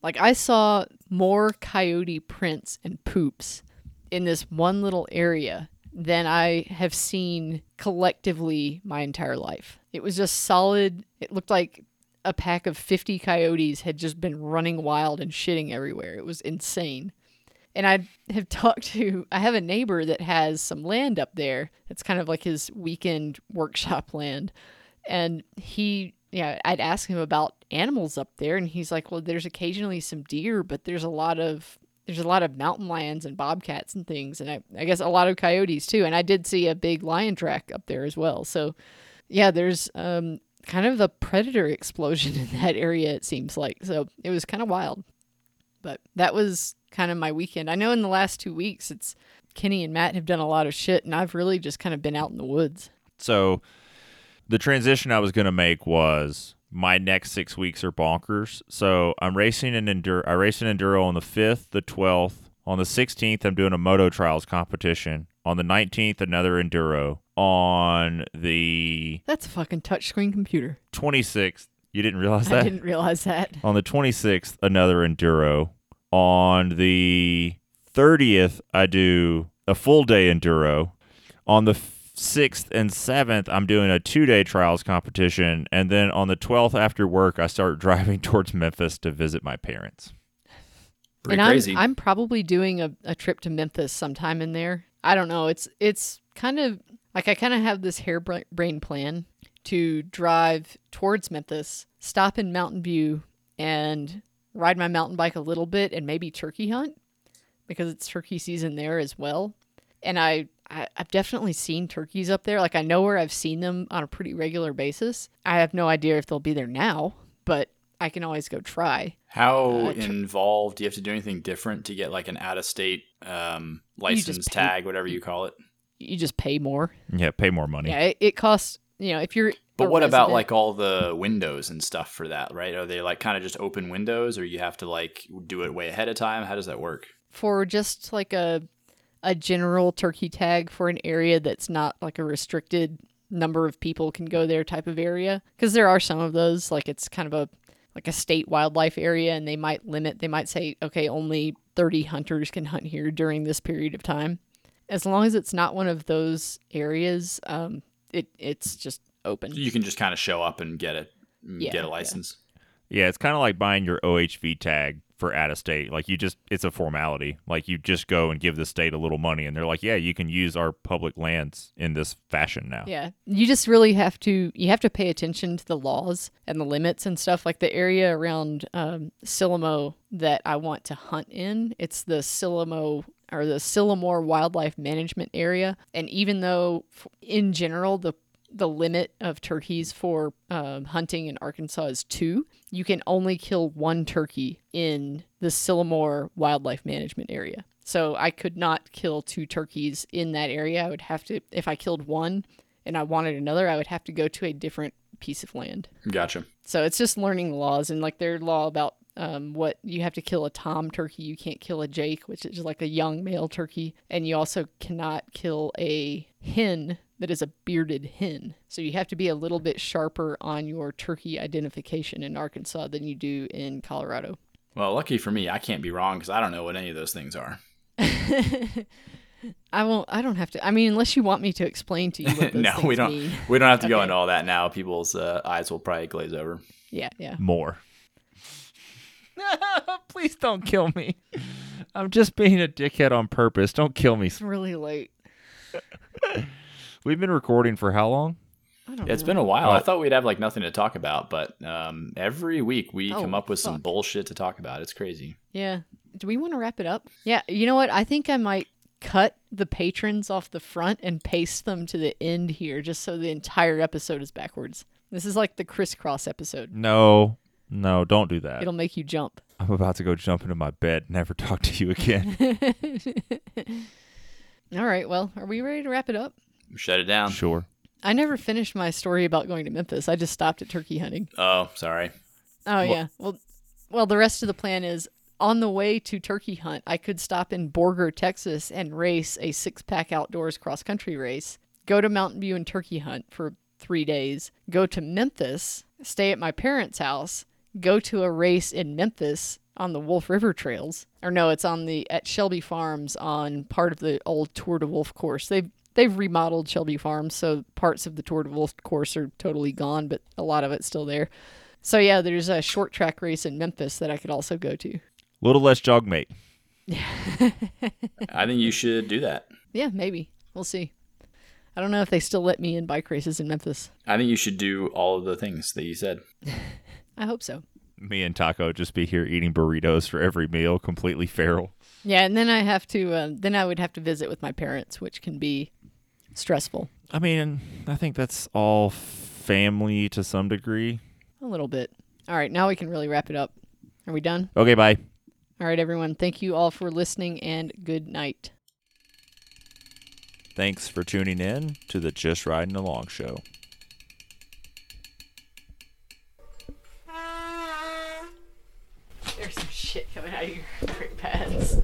Speaker 1: Like I saw more coyote prints and poops in this one little area than I have seen collectively my entire life. It was just solid. It looked like a pack of 50 coyotes had just been running wild and shitting everywhere. It was insane. And I have talked to, I have a neighbor that has some land up there. It's kind of like his weekend workshop land. And he, yeah, I'd ask him about animals up there. And he's like, well, there's occasionally some deer, but there's a lot of, there's a lot of mountain lions and bobcats and things. And I, I guess a lot of coyotes too. And I did see a big lion track up there as well. So yeah, there's um, kind of a predator explosion in that area, it seems like. So it was kind of wild. But that was kind of my weekend. I know in the last two weeks, it's Kenny and Matt have done a lot of shit, and I've really just kind of been out in the woods.
Speaker 2: So the transition I was going to make was my next six weeks are bonkers. So I'm racing an enduro. I race an enduro on the fifth, the twelfth. On the 16th, I'm doing a moto trials competition. On the 19th, another enduro. on the
Speaker 1: That's a fucking touchscreen computer.
Speaker 2: 26th. You didn't realize that.
Speaker 1: I didn't realize that.
Speaker 2: On the 26th, another enduro. On the 30th, I do a full day enduro. On the 6th and 7th, I'm doing a two day trials competition. And then on the 12th, after work, I start driving towards Memphis to visit my parents.
Speaker 3: Pretty
Speaker 1: and
Speaker 3: crazy.
Speaker 1: I'm I'm probably doing a, a trip to Memphis sometime in there. I don't know. It's it's kind of like I kind of have this harebrained plan to drive towards Memphis, stop in Mountain View, and ride my mountain bike a little bit, and maybe turkey hunt because it's turkey season there as well. And I, I I've definitely seen turkeys up there. Like I know where I've seen them on a pretty regular basis. I have no idea if they'll be there now, but I can always go try.
Speaker 3: How
Speaker 1: uh, tr-
Speaker 3: involved? Do you have to do anything different to get like an out of state um, license tag, whatever you call it?
Speaker 1: You just pay more.
Speaker 2: Yeah, pay more money.
Speaker 1: Yeah, it, it costs. You know, if you're.
Speaker 3: But
Speaker 1: a
Speaker 3: what about like all the windows and stuff for that, right? Are they like kind of just open windows or you have to like do it way ahead of time? How does that work?
Speaker 1: for just like a a general turkey tag for an area that's not like a restricted number of people can go there type of area because there are some of those like it's kind of a like a state wildlife area and they might limit they might say okay only 30 hunters can hunt here during this period of time as long as it's not one of those areas um it it's just open
Speaker 3: You can just kind of show up and get it,
Speaker 1: Yeah,
Speaker 3: get a
Speaker 1: yeah.
Speaker 3: license.
Speaker 2: Yeah, it's kind of like buying your OHV tag for out of state. Like you just, it's a formality. Like you just go and give the state a little money, and they're like, "Yeah, you can use our public lands in this fashion now."
Speaker 1: Yeah. You just really have to you have to pay attention to the laws and the limits and stuff like the area around um Silamo that I want to hunt in. It's the Silamo or the Sylamore Wildlife Management Area. And even though in general the the limit of turkeys for um, hunting in Arkansas is two. You can only kill one turkey in the Sylamore Wildlife Management Area. So I could not kill two turkeys in that area. I would have to, if I killed one and I wanted another, I would have to go to a different piece of land.
Speaker 3: Gotcha.
Speaker 1: So it's just learning the laws and like their law about um, what you have to kill a tom turkey. You can't kill a jake, which is like a young male turkey, and you also cannot kill a hen that is a bearded hen. So you have to be a little bit sharper on your turkey identification in Arkansas than you do in Colorado.
Speaker 3: Well, lucky for me, I can't be wrong because I don't know what any of those things are.
Speaker 1: I won't. I don't have to. I mean, unless you want me to explain to you what those
Speaker 3: no, we don't.
Speaker 1: mean.
Speaker 3: We don't have to go into all that now. People's uh, eyes will probably glaze over.
Speaker 1: Yeah, yeah.
Speaker 2: More. Please don't kill me. I'm just being a dickhead on purpose. Don't kill me.
Speaker 1: It's really late.
Speaker 2: We've been recording for how long?
Speaker 1: I don't
Speaker 3: It's
Speaker 1: know.
Speaker 3: been a while.
Speaker 2: Oh.
Speaker 3: I thought we'd have like nothing to talk about, but um, every week we
Speaker 1: Oh,
Speaker 3: come up with some bullshit to talk about. It's crazy.
Speaker 1: Yeah. Do we want to wrap it up? Yeah. You know what? I think I might cut the patrons off the front and paste them to the end here just so the entire episode is backwards. This is like the crisscross episode.
Speaker 2: No, no, don't do that.
Speaker 1: It'll make you jump.
Speaker 2: I'm about to go jump into my bed, never talk to you again.
Speaker 1: All right. Well, are we ready to wrap it up?
Speaker 3: Shut it down.
Speaker 2: sure.
Speaker 1: I never finished my story about going to Memphis. I just stopped at turkey hunting.
Speaker 3: Oh, sorry.
Speaker 1: Oh yeah. Well, well, the rest of the plan is on the way to turkey hunt. I could stop in Borger, Texas, and race a six-pack outdoors cross-country race. Go to Mountain View and turkey hunt for three days. Go to Memphis, stay at my parents' house. Go to a race in Memphis on the Wolf River trails, or no, it's on the at Shelby Farms on part of the old Tour de Wolf course. They've they've remodeled Shelby Farms, so parts of the Tour de Wolf course are totally gone, but a lot of it's still there. So yeah, there's a short track race in Memphis that I could also go to.
Speaker 2: Little less jog mate.
Speaker 3: I think you should do that.
Speaker 1: Yeah, maybe. We'll see. I don't know if they still let me in bike races in Memphis.
Speaker 3: I think you should do all of the things that you said.
Speaker 1: I hope so.
Speaker 2: Me and Taco just be here eating burritos for every meal, completely feral.
Speaker 1: Yeah, and then I have to. Uh, then I would have to visit with my parents, which can be stressful
Speaker 2: I mean, I think that's all family to some degree.
Speaker 1: a little bit. All right, now we can really wrap it up. Are we done?
Speaker 2: Okay, bye.
Speaker 1: All right, everyone. Thank you all for listening, and good night.
Speaker 2: Thanks for tuning in to the Just Riding Along show.
Speaker 1: There's some shit coming out of your brake pads.